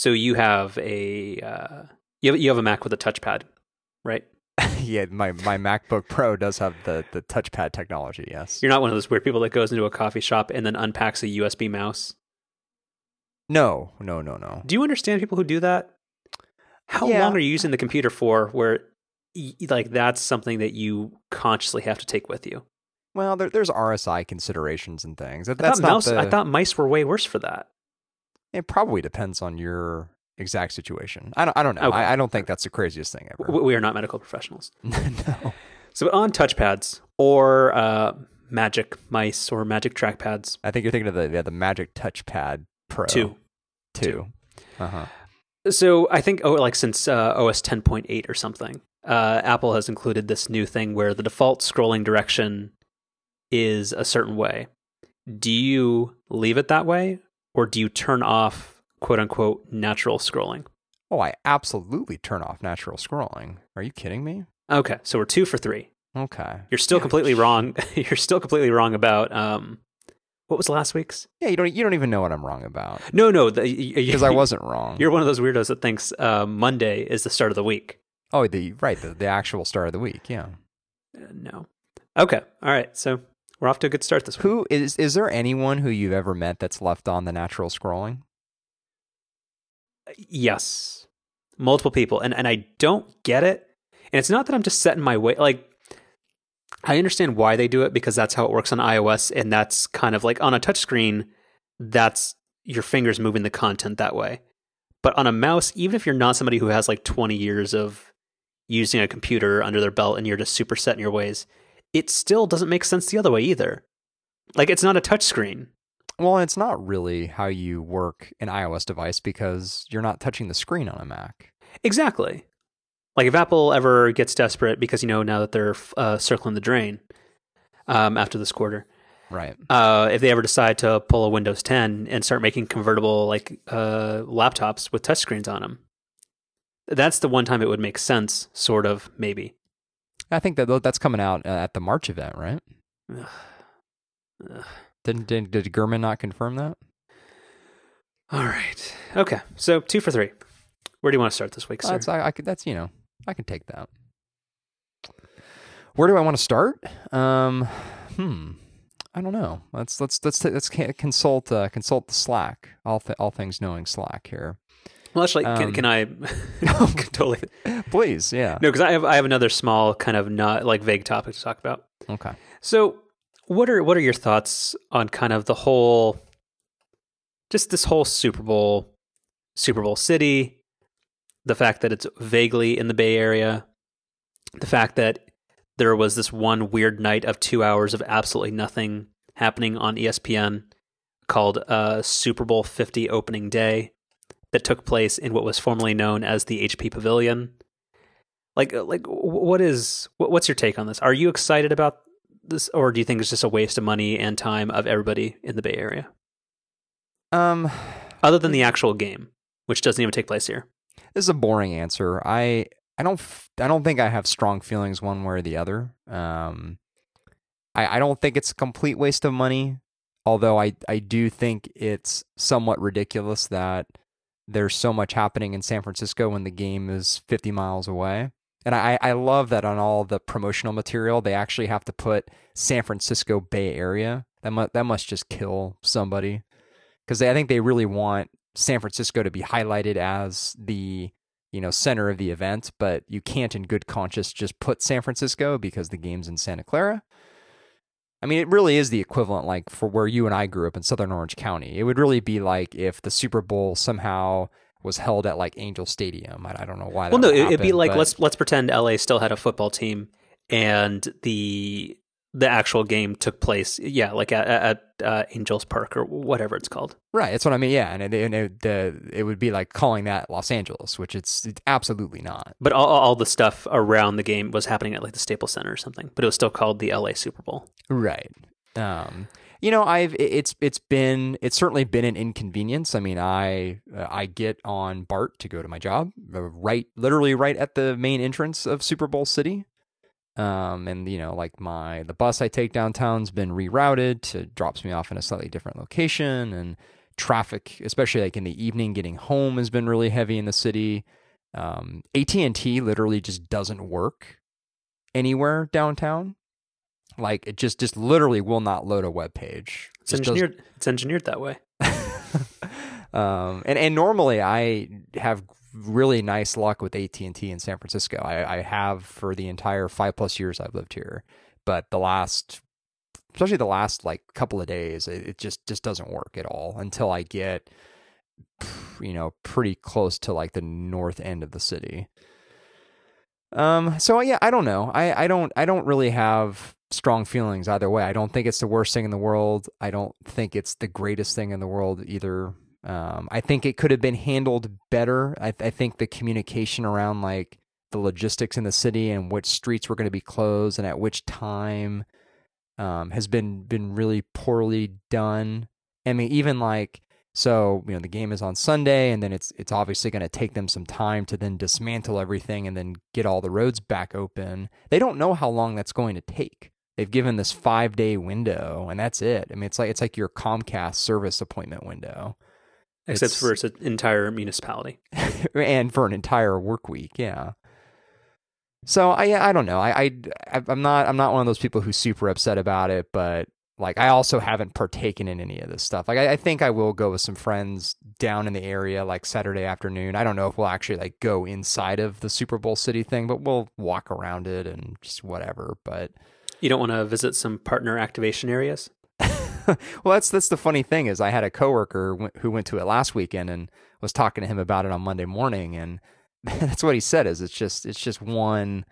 So you have a uh, you have you have a Mac with a touchpad, right? yeah, my my MacBook Pro does have the the touchpad technology. Yes. You're not one of those weird people that goes into a coffee shop and then unpacks a USB mouse. No, no, no, no. Do you understand people who do that? How Yeah. long are you using the computer for? Where y- like that's something that you consciously have to take with you. Well, there, there's RSI considerations and things. That, I that's thought not mouse. the, I thought mice were way worse for that. It probably depends on your exact situation. I don't. I don't know. Okay. I, I don't think that's the craziest thing ever. We are not medical professionals. no. So on touchpads or uh, Magic mice or Magic trackpads, I think you're thinking of the yeah, the Magic Touchpad Pro two. Two. Uh huh. So I think oh, like since uh, OS 10.8 or something, uh, Apple has included this new thing where the default scrolling direction is a certain way. Do you leave it that way, or do you turn off "quote unquote" natural scrolling? Oh, I absolutely turn off natural scrolling. Are you kidding me? Okay, so we're two for three. Okay. You're still Yeah, completely sh- wrong. You're still completely wrong about um, what was last week's? Yeah, you don't you don't even know what I'm wrong about No, no, the- y- y- because I wasn't wrong. You're one of those weirdos that thinks uh, Monday is the start of the week. Oh, the right, the, the actual start of the week. Yeah. Uh, no. Okay. All right. So we're off to a good start this week. Who is is there anyone who you've ever met that's left on the natural scrolling? Yes. Multiple people. And and I don't get it. And it's not that I'm just set in my way like I understand why they do it because that's how it works on iOS and that's kind of like on a touchscreen that's your fingers moving the content that way. But on a mouse, even if you're not somebody who has like 20 years of using a computer under their belt and you're just super set in your ways, it still doesn't make sense the other way either. Like it's not a touchscreen. Well, it's not really how you work an iOS device because you're not touching the screen on a Mac. Exactly. Like if Apple ever gets desperate because you know now that they're uh, circling the drain um, after this quarter, Right. uh, if they ever decide to pull a Windows 10 and start making convertible like uh, laptops with touchscreens on them, that's the one time it would make sense. Sort of, maybe. I think that that's coming out uh, at the March event, right? Ugh. Ugh. Didn't did, did Gurman not confirm that? All right. Okay. So two for three. Where do you want to start this week, sir? That's I, I could that's you know I can take that. Where do I want to start? Um, hmm, I don't know. Let's let's let's let's consult uh, consult the Slack. All th- all things knowing Slack here. Well, actually, can, um, can I totally Please, yeah. no? Because I have I have another small kind of not like vague topic to talk about. Okay. So, what are what are your thoughts on kind of the whole, just this whole Super Bowl, Super Bowl city, the fact that it's vaguely in the Bay Area, the fact that there was this one weird night of two hours of absolutely nothing happening on ESPN called uh, Super Bowl Fifty Opening Day that took place in what was formerly known as the HP Pavilion. Like, uh, like, what is what, what's your take on this? Are you excited about this, or do you think it's just a waste of money and time of everybody in the Bay Area, Um, other than the actual game, which doesn't even take place here? this is a boring answer. I I don't I don't think I have strong feelings one way or the other. Um, I I don't think it's a complete waste of money. Although I I do think it's somewhat ridiculous that there's so much happening in San Francisco when the game is 50 miles away. And I, I love that on all the promotional material they actually have to put San Francisco Bay Area. That must that must just kill somebody because I think they really want San Francisco to be highlighted as the you know center of the event, but you can't in good conscience just put San Francisco because the game's in Santa Clara. I mean, it really is the equivalent, like for where you and I grew up in Southern Orange County. It would really be like if the Super Bowl somehow was held at like Angel Stadium. I, I don't know why. That Well, no, it, it'd be like but- let's let's pretend LA still had a football team, and the the actual game took place, yeah, like at, at uh, Angels Park or whatever it's called. right. That's what I mean. Yeah, and it, and it, the, it would be like calling that Los Angeles, which it's, it's absolutely not. But all, all the stuff around the game was happening at like the Staples Center or something. But it was still called the LA Super Bowl. Right. Um, you know, I've it- it's it's been it's certainly been an inconvenience. I mean, I uh, I get on BART to go to my job, uh, right, literally right at the main entrance of Super Bowl City. Um, and you know, like my the bus I take downtown's been rerouted to drops me off in a slightly different location, and traffic, especially like in the evening, getting home has been really heavy in the city. Um, AT and T literally just doesn't work anywhere downtown. Like it just just literally will not load a web page. It's engineered. It's engineered that way. um, and and normally I have really nice luck with AT and T in San Francisco. I, I have for the entire five plus years I've lived here, but the last, especially the last like couple of days, it, it just just doesn't work at all until I get, you know, pretty close to like the north end of the city. Um. So yeah, I don't know. I I don't I don't really have strong feelings either way. I don't think it's the worst thing in the world. I don't think it's the greatest thing in the world either. Um, I think it could have been handled better. I, I, think the communication around like the logistics in the city and which streets were going to be closed and at which time um, has been been really poorly done. I mean, even like so, you know, the game is on Sunday, and then it's it's obviously going to take them some time to then dismantle everything and then get all the roads back open. They don't know how long that's going to take. They've given this five day window, and that's it. I mean, it's like it's like your Comcast service appointment window except it's, for its entire municipality and for an entire work week. Yeah. So I I don't know. I, I I'm not I'm not one of those people who's super upset about it, but like I also haven't partaken in any of this stuff. Like I, I, think I will go with some friends down in the area like Saturday afternoon. I don't know if we'll actually like go inside of the Super Bowl City thing, but we'll walk around it and just whatever. But you don't want to visit some partner activation areas? well, that's that's the funny thing is I had a coworker who went to it last weekend and was talking to him about it on Monday morning, and that's what he said is it's just it's just one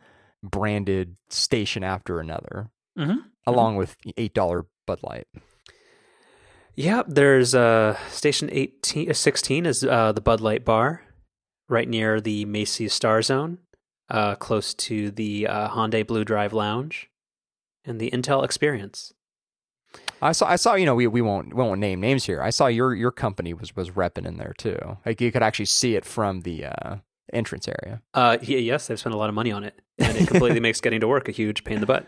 branded station after another, mm-hmm. along mm-hmm. with eight dollar Bud Light. Yeah, there's uh, station 18, uh, 16 is uh, the Bud Light bar, right near the Macy's Star Zone, uh, close to the uh, Hyundai Blue Drive Lounge, and the Intel Experience. I saw. I saw. You know, we, we won't we won't name names here. I saw your your company was was repping in there too. Like you could actually see it from the uh, entrance area. Uh, yeah, yes, they've spent a lot of money on it, and it completely makes getting to work a huge pain in the butt.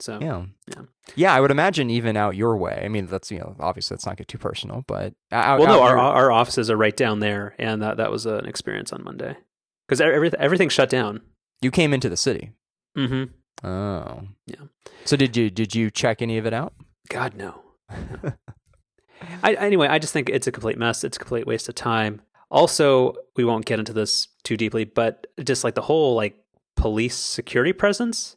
So yeah, yeah, yeah. I would imagine even out your way. I mean, that's you know, obviously let's not get too personal, but out, well, no, our our offices are right down there, and that that was an experience on Monday because everything everything shut down. You came into the city. Mm-hmm. Oh, yeah. So did you did you check any of it out? God no. I, anyway, I just think it's a complete mess. It's a complete waste of time. Also, we won't get into this too deeply, but just like the whole like police security presence,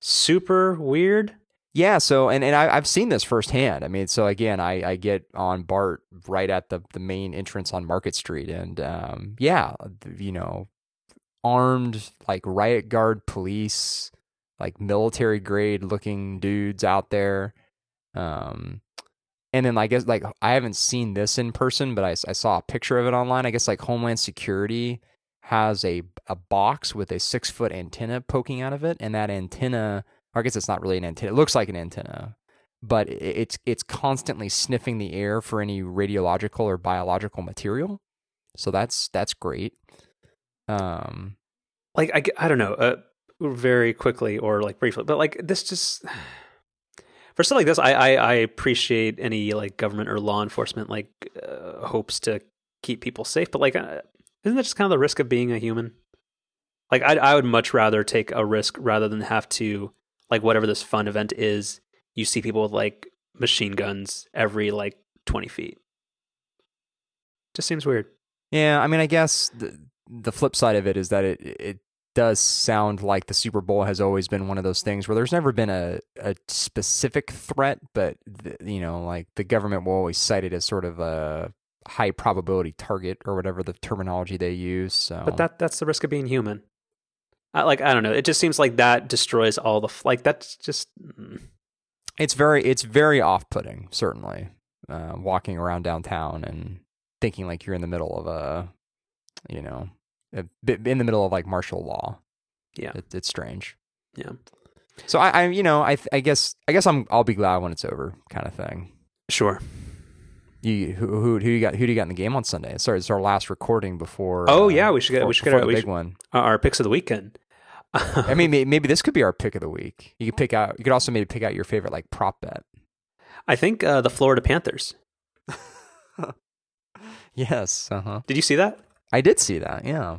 super weird. Yeah, so and, and I, have seen this firsthand. I mean, so again, I, I get on BART right at the, the main entrance on Market Street, and um, yeah, you know, armed like riot guard police, like military grade looking dudes out there. Um, and then I guess like I haven't seen this in person, but I, I saw a picture of it online. I guess like Homeland Security has a a box with a six foot antenna poking out of it, and that antenna, I guess it's not really an antenna. It looks like an antenna, but it's it's constantly sniffing the air for any radiological or biological material. So that's that's great. Um, like I, I don't know, uh, very quickly or like briefly, but like this just for stuff like this, I, I, I appreciate any like government or law enforcement like uh, hopes to keep people safe, but like, uh, isn't that just kind of the risk of being a human? Like, I I would much rather take a risk rather than have to like whatever this fun event is. You see people with like machine guns every like twenty feet. Just seems weird. Yeah, I mean, I guess the the flip side of it is that it it does sound like the Super Bowl has always been one of those things where there's never been a, a specific threat, but the, you know, like the government will always cite it as sort of a high probability target or whatever the terminology they use. So, but that that's the risk of being human. I, like I don't know, it just seems like that destroys all the like that's just. Mm. It's very it's very off putting. Certainly, uh, walking around downtown and thinking like you're in the middle of a, you know, in the middle of like martial law. Yeah, it, it's strange. Yeah. So I, I, you know, I, I guess, I guess I'm, I'll be glad when it's over, kind of thing. Sure. You who who who you got who do you got in the game on Sunday? Sorry, it's our last recording before. Oh uh, yeah, we should get before, we should get our big should, one. Our picks of the weekend. I mean, maybe this could be our pick of the week. You could pick out. You could also maybe pick out your favorite like prop bet. I think uh, the Florida Panthers. Yes. Uh huh. Did you see that? I did see that. Yeah,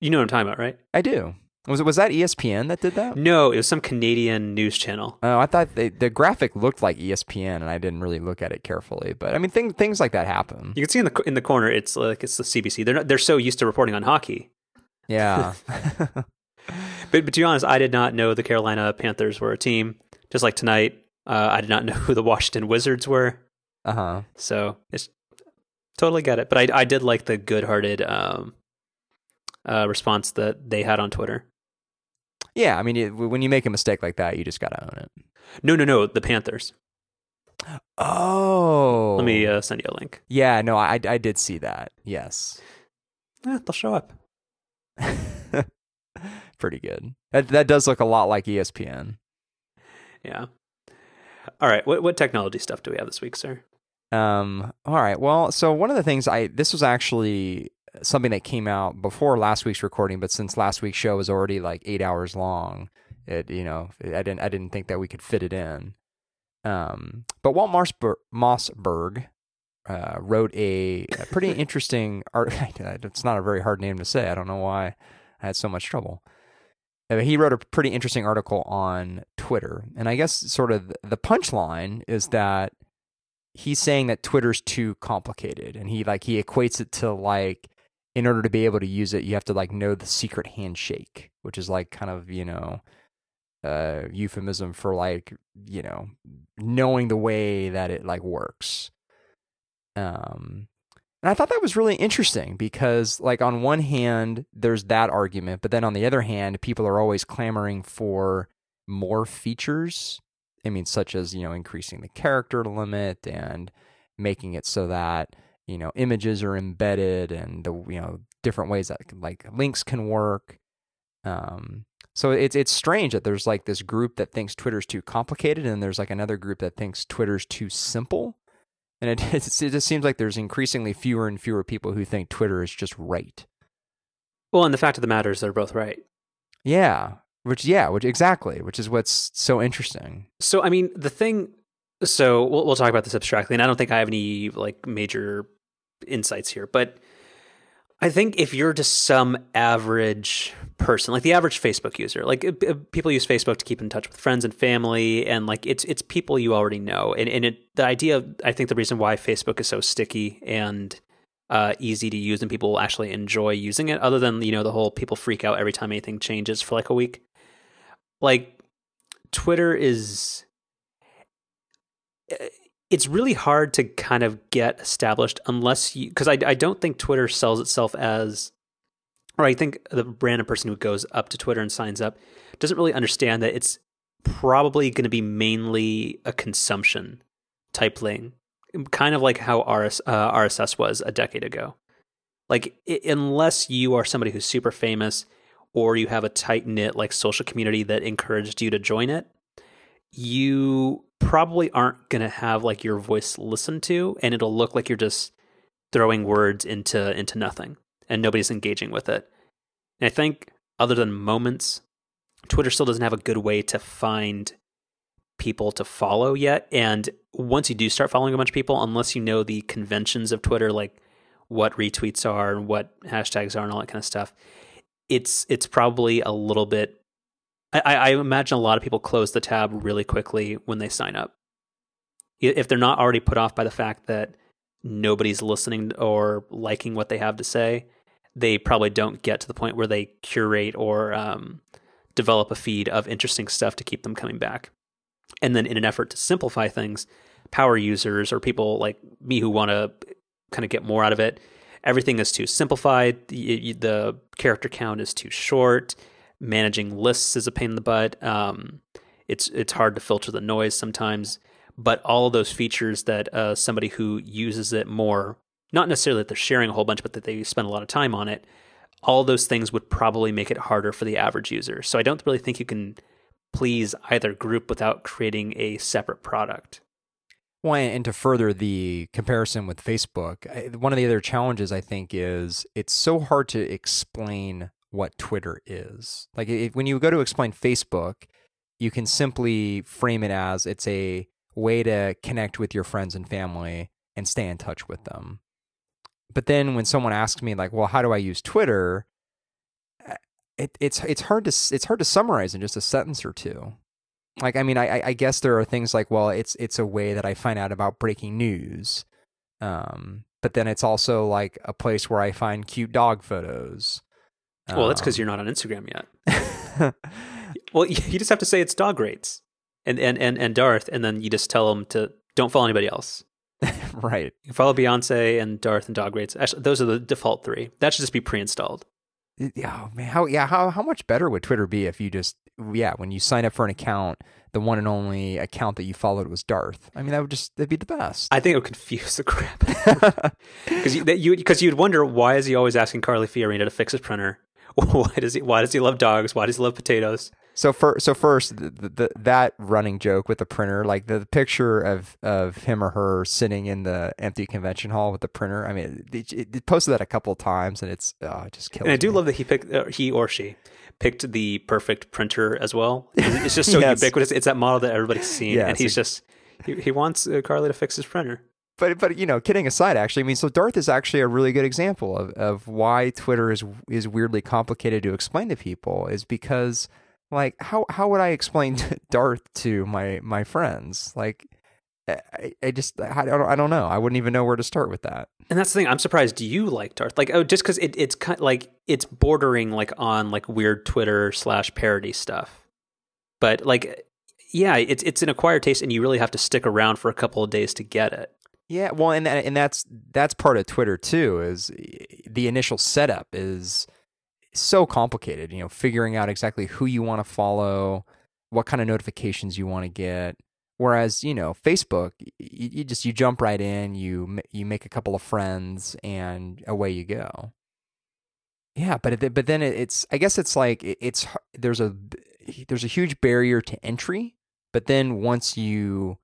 You know what I'm talking about, right? I do. Was it was that ESPN that did that? No, it was some Canadian news channel. Oh, I thought they, the graphic looked like ESPN, and I didn't really look at it carefully. But I mean, things things like that happen. You can see in the in the corner, it's like it's the CBC. They're not, they're so used to reporting on hockey. Yeah. But, but to be honest, I did not know the Carolina Panthers were a team. Just like tonight, uh, I did not know who the Washington Wizards were. uh huh. So it's totally get it. But I I did like the good-hearted um, uh, response that they had on Twitter. Yeah. I mean, it, when you make a mistake like that, you just gotta own it. No, no, no, the Panthers. Oh. Let me uh, send you a link. Yeah. No, I I did see that. Yes. Eh, they'll show up. Pretty good. That that does look a lot like ESPN. Yeah. All right. What what technology stuff do we have this week, sir? Um, all right. Well, so one of the things I this was actually something that came out before last week's recording, but since last week's show was already like eight hours long, it you know I didn't I didn't think that we could fit it in. Um, but Walt Mossberg, Mossberg uh, wrote a, a pretty interesting art. It's not a very hard name to say. I don't know why I had so much trouble. Uh, He wrote a pretty interesting article on Twitter, and I guess sort of the punchline is that he's saying that Twitter's too complicated and he like he equates it to like in order to be able to use it you have to like know the secret handshake which is like kind of you know uh euphemism for like you know knowing the way that it like works. Um and I thought that was really interesting because like on one hand there's that argument but then on the other hand people are always clamoring for more features I mean, such as you know increasing the character limit and making it so that you know images are embedded and the you know different ways that like links can work. Um, so it's it's strange that there's like this group that thinks Twitter's too complicated, and there's like another group that thinks Twitter's too simple. And it it just seems like there's increasingly fewer and fewer people who think Twitter is just right. Well, and the fact of the matter is they're both right. Yeah, which yeah, which exactly, which is what's so interesting. So, I mean, the thing. So we'll we'll talk about this abstractly, and I don't think I have any like major insights here, but I think if you're just some average person, like the average Facebook user, like uh, uh, people use Facebook to keep in touch with friends and family, and like it's it's people you already know, and and it the idea, I think the reason why Facebook is so sticky and uh, easy to use and people actually enjoy using it, other than you know the whole people freak out every time anything changes for like a week, like Twitter is it's really hard to kind of get established unless you because I, I don't think Twitter sells itself as or I think the random person who goes up to Twitter and signs up doesn't really understand that it's probably going to be mainly a consumption type thing, kind of like how RS, uh, RSS was a decade ago. Like i unless you are somebody who's super famous or you have a tight knit like social community that encouraged you to join it, you probably aren't going to have like your voice listened to and it'll look like you're just throwing words into into nothing and nobody's engaging with it. And I think other than moments, Twitter still doesn't have a good way to find people to follow yet. And once you do start following a bunch of people, unless you know the conventions of Twitter, like what retweets are and what hashtags are and all that kind of stuff, it's it's probably a little bit I, I imagine a lot of people close the tab really quickly when they sign up. If they're not already put off by the fact that nobody's listening or liking what they have to say, they probably don't get to the point where they curate or um, develop a feed of interesting stuff to keep them coming back. And then, in an effort to simplify things, power users or people like me who want to kind of get more out of it, everything is too simplified. The, the character count is too short managing lists is a pain in the butt. Um, it's it's hard to filter the noise sometimes, but all of those features that uh, somebody who uses it more, not necessarily that they're sharing a whole bunch, but that they spend a lot of time on it, all those things would probably make it harder for the average user. So I don't really think you can please either group without creating a separate product. Well, and to further the comparison with Facebook, one of the other challenges I think is it's so hard to explain what Twitter is. Like if, when you go to explain Facebook, you can simply frame it as it's a way to connect with your friends and family and stay in touch with them. but then when someone asks me like, well, how do I use Twitter? It, it's it's hard to it's hard to summarize in just a sentence or two. Like I mean, I, I- guess there are things like, well, it's it's a way that I find out about breaking news, um, but then it's also like a place where I find cute dog photos. Well, that's because Um, you're not on Instagram yet. Well, you you just have to say it's dog rates and, and, and, and Darth, and then you just tell them to don't follow anybody else. right. You follow Beyonce and Darth and dog rates. Actually, those are the default three. That should just be pre-installed. Yeah, oh, man, how yeah how how much better would Twitter be if you just yeah when you sign up for an account, the one and only account that you followed was Darth. I mean, that would just that'd be the best. I think it would confuse the crap because you that you because you'd wonder why is he always asking Carly Fiorina to fix his printer? Why does he Why does he love dogs? Why does he love potatoes? So for so first the, the, the, that running joke with the printer, like the, picture of of him or her sitting in the empty convention hall with the printer. I mean, it, it, it posted that a couple of times, and it's oh, just kills. And I do me. love that he picked uh, he or she picked the perfect printer as well. It's just so Yes. ubiquitous. It's that model that everybody's seen, Yeah, and he's just he, he wants uh, Carly to fix his printer. but but you know, kidding aside, actually, I mean, so Darth is actually a really good example of, of why Twitter is is weirdly complicated to explain to people is because like how how would I explain Darth to my my friends? Like eh, I, I just I don't I don't know. I wouldn't even know where to start with that. And that's the thing. I'm surprised you like Darth. Like, oh, just because it, it's kind like it's bordering like on like weird Twitter slash parody stuff. But like, yeah, it's it's an acquired taste, and you really have to stick around for a couple of days to get it. Yeah, well, and and that's that's part of Twitter too. Is eh, the initial setup is so complicated. You know, figuring out exactly who you want to follow, what kind of notifications you want to get. Whereas you know, Facebook, you, you just you jump right in, you you make a couple of friends, and away you go. Yeah, but it, but then it, it's I guess it's like it, it's there's a there's a huge barrier to entry, but then once you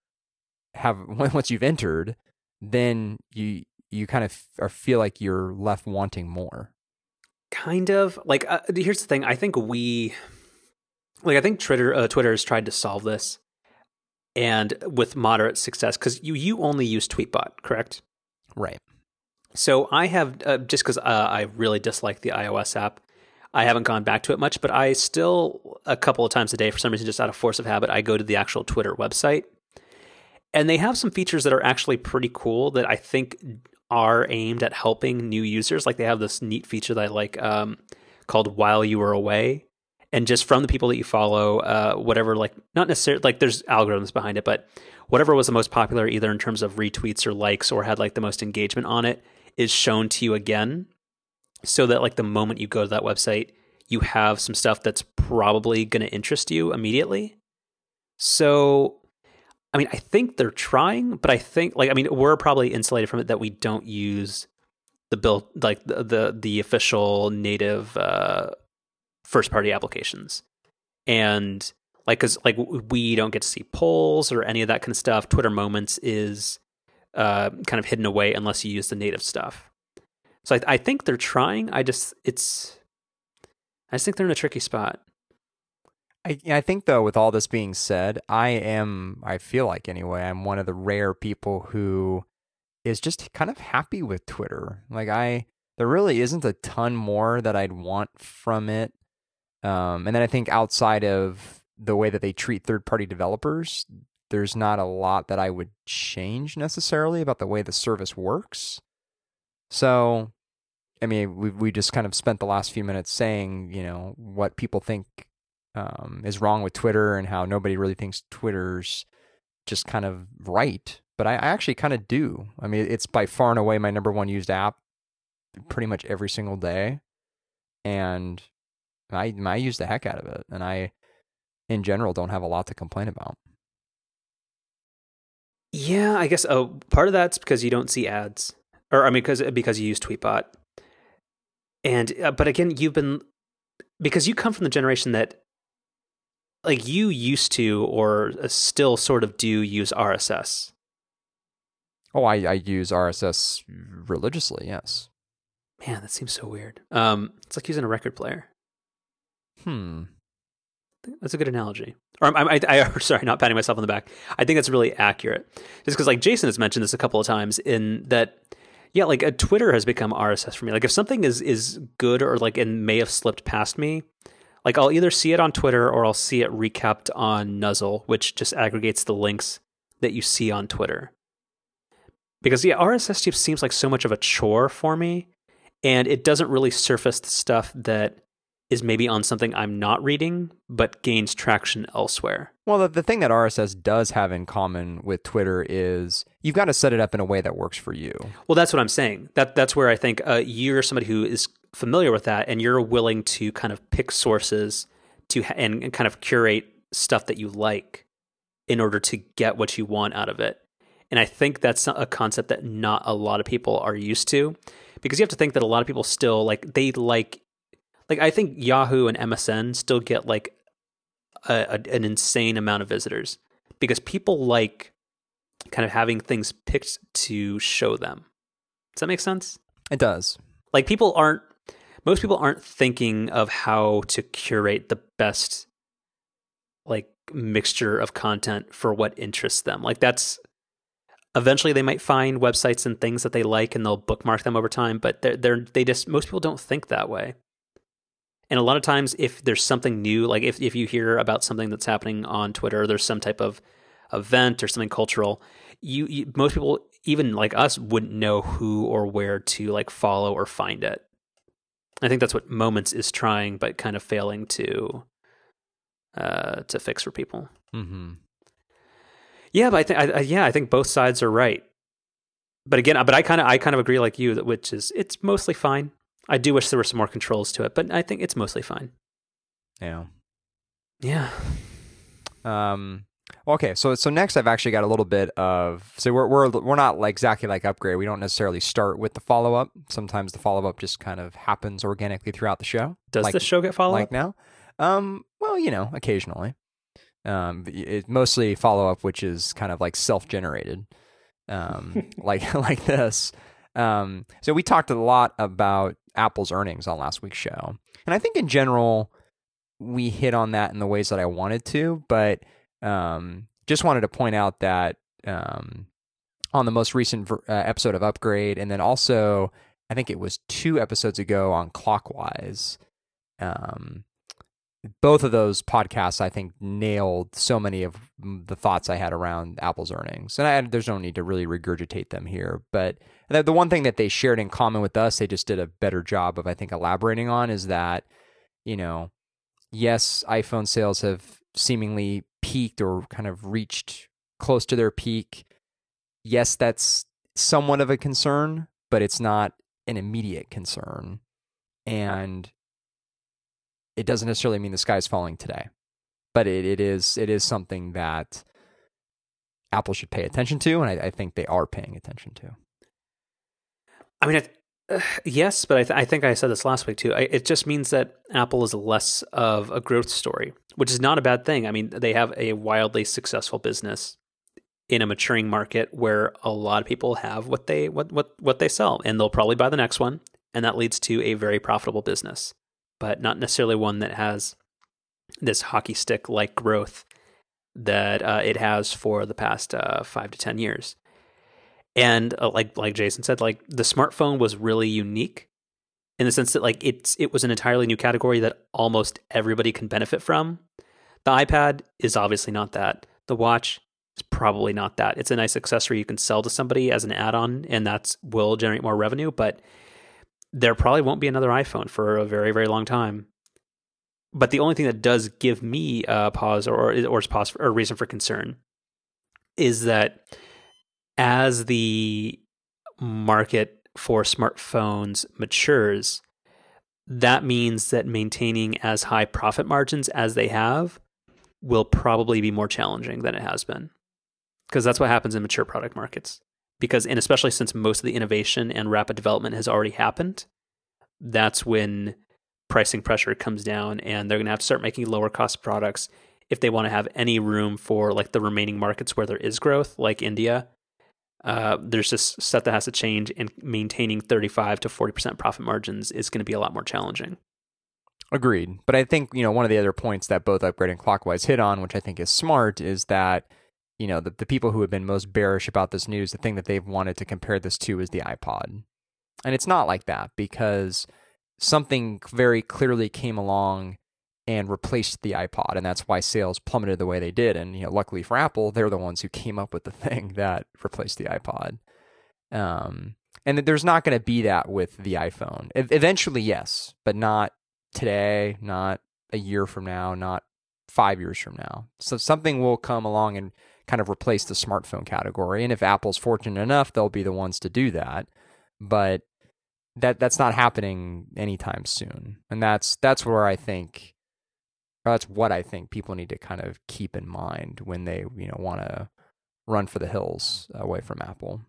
have once you've entered, then you you kind of feel like you're left wanting more. Kind of like uh, here's the thing. I think we like I think Twitter uh, Twitter has tried to solve this, and with moderate success because you you only use Tweetbot, correct? Right. So I have uh, just because uh, I really dislike the iOS app. I haven't gone back to it much, but I still a couple of times a day, for some reason, just out of force of habit, I go to the actual Twitter website, and they have some features that are actually pretty cool that I think are aimed at helping new users. Like they have this neat feature that I like um, called "While You Were Away," and just from the people that you follow, uh, whatever, like not necessarily like there's algorithms behind it, but whatever was the most popular, either in terms of retweets or likes, or had like the most engagement on it, is shown to you again, so that like the moment you go to that website, you have some stuff that's probably going to interest you immediately. So, I mean, I think they're trying, but I think like I mean, we're probably insulated from it that we don't use the built like the the, the official native uh, first party applications, and like because like we don't get to see polls or any of that kind of stuff. Twitter Moments is uh, kind of hidden away unless you use the native stuff. So I, I think they're trying. I just it's I just think they're in a tricky spot. I I think though, with all this being said, I am I feel like anyway, I'm one of the rare people who is just kind of happy with Twitter. Like I there really isn't a ton more that I'd want from it. Um, and then I think outside of the way that they treat third party developers, there's not a lot that I would change necessarily about the way the service works. So, I mean, we we just kind of spent the last few minutes saying, you know, what people think um, is wrong with Twitter and how nobody really thinks Twitter's just kind of right. But I, I actually kind of do. I mean, it's by far and away my number one used app pretty much every single day. And I, I use the heck out of it. And I, in general, don't have a lot to complain about. Yeah, I guess. Oh, part of that's because you don't see ads, or I mean, because because you use Tweetbot, and uh, but again, you've been because you come from the generation that like you used to or uh, still sort of do use RSS. Oh, I, I use RSS religiously, yes. Man, that seems so weird. Um, it's like using a record player. Hmm. That's a good analogy. Or I'm, I, I, I, sorry, not patting myself on the back. I think that's really accurate. Just because, like Jason has mentioned this a couple of times, in that Yeah, like a Twitter has become RSS for me. Like if something is is good or like and may have slipped past me, like I'll either see it on Twitter or I'll see it recapped on Nuzzle, which just aggregates the links that you see on Twitter. Because yeah, RSS just seems like so much of a chore for me, and it doesn't really surface the stuff that is maybe on something I'm not reading, but gains traction elsewhere. Well, the, the thing that RSS does have in common with Twitter is you've got to set it up in a way that works for you. Well, that's what I'm saying. That that's where I think uh, you're somebody who is familiar with that, and you're willing to kind of pick sources to and, and kind of curate stuff that you like in order to get what you want out of it. And I think that's a concept that not a lot of people are used to because you have to think that a lot of people still like they like like I think Yahoo and MSN still get like a, a, an insane amount of visitors because people like kind of having things picked to show them. Does that make sense? It does. Like people aren't most people aren't thinking of how to curate the best like mixture of content for what interests them. Like that's eventually they might find websites and things that they like and they'll bookmark them over time, but they're, they're they just most people don't think that way. And a lot of times if there's something new, like if if you hear about something that's happening on Twitter, there's some type of event or something cultural, you, you most people even like us wouldn't know who or where to like follow or find it. I think that's what Moments is trying, but kind of failing to uh, to fix for people. Mm-hmm. Yeah, but I think I, yeah, I think both sides are right. But again, but I kind of I kind of agree like you that which is it's mostly fine. I do wish there were some more controls to it, but I think it's mostly fine. Yeah. Yeah. Um. Okay, so so next I've actually got a little bit of so we're we're we're not like exactly like upgrade. We don't necessarily start with the follow up. Sometimes the follow up just kind of happens organically throughout the show. Does like, the show get follow like up? now? Um. Well, you know, occasionally. Um. It mostly follow up, which is kind of like self generated. Um. like like this. Um. So we talked a lot about Apple's earnings on last week's show, and I think in general we hit on that in the ways that I wanted to, but um, just wanted to point out that um, on the most recent ver- uh, episode of Upgrade, and then also I think it was two episodes ago on Clockwise. Um, both of those podcasts, I think, nailed so many of the thoughts I had around Apple's earnings, and I, there's no need to really regurgitate them here. But the, the one thing that they shared in common with us, they just did a better job of, I think, elaborating on, is that you know, yes, iPhone sales have seemingly peaked or kind of reached close to their peak. Yes, that's somewhat of a concern, but it's not an immediate concern. And it doesn't necessarily mean the sky's falling today. But it, it is it is something that Apple should pay attention to, and I, I think they are paying attention to. I mean, uh, yes, but I, th- I, think I said this last week too. I, it just means that Apple is less of a growth story, which is not a bad thing. I mean, they have a wildly successful business in a maturing market where a lot of people have what they what what what they sell, and they'll probably buy the next one, and that leads to a very profitable business, but not necessarily one that has this hockey stick like growth that uh, it has for the past uh, five to ten years. And uh, like like Jason said, like the smartphone was really unique in the sense that like it's it was an entirely new category that almost everybody can benefit from. The iPad is obviously not that. The watch is probably not that. It's a nice accessory you can sell to somebody as an add-on, and that's will generate more revenue. But there probably won't be another iPhone for a very very long time. But the only thing that does give me a pause or or, or pause or reason for concern is that as the market for smartphones matures, that means that maintaining as high profit margins as they have will probably be more challenging than it has been. Because that's what happens in mature product markets. Because, and especially since most of the innovation and rapid development has already happened, that's when pricing pressure comes down and they're going to have to start making lower cost products if they want to have any room for like the remaining markets where there is growth, like India uh, there's just stuff that has to change, and maintaining 35 to 40% profit margins is going to be a lot more challenging. Agreed. But I think, you know, one of the other points that both Upgrade and Clockwise hit on, which I think is smart, is that you know, the, the people who have been most bearish about this news, the thing that they've wanted to compare this to is the iPod. And it's not like that because something very clearly came along and replaced the iPod, and that's why sales plummeted the way they did. And you know, luckily for Apple, they're the ones who came up with the thing that replaced the iPod. Um, and there's not going to be that with the iPhone. Eventually, yes, but not today, not a year from now, not five years from now. So something will come along and kind of replace the smartphone category. And if Apple's fortunate enough, they'll be the ones to do that. But that that's not happening anytime soon. And that's that's where I think that's what I think people need to kind of keep in mind when they, you know, want to run for the hills away from Apple.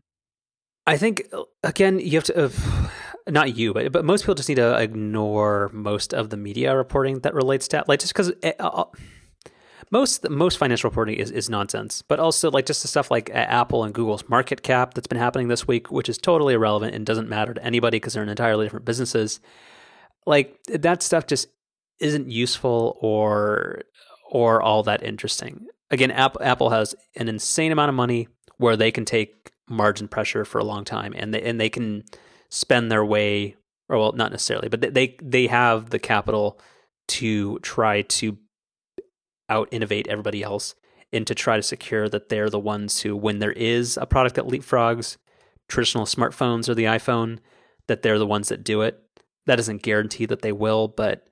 I think again, you have to. Uh, not you, but but most people just need to ignore most of the media reporting that relates to like just because uh, most most financial reporting is, is nonsense. But also like just the stuff like Apple and Google's market cap that's been happening this week, which is totally irrelevant and doesn't matter to anybody because they're in entirely different businesses. Like that stuff just isn't useful or or all that interesting. Again, Apple Apple has an insane amount of money where they can take margin pressure for a long time, and they and they can spend their way, or well, not necessarily, but they they have the capital to try to out innovate everybody else and to try to secure that they're the ones who, when there is a product that leapfrogs traditional smartphones or the iPhone, that they're the ones that do it. That doesn't guarantee that they will, but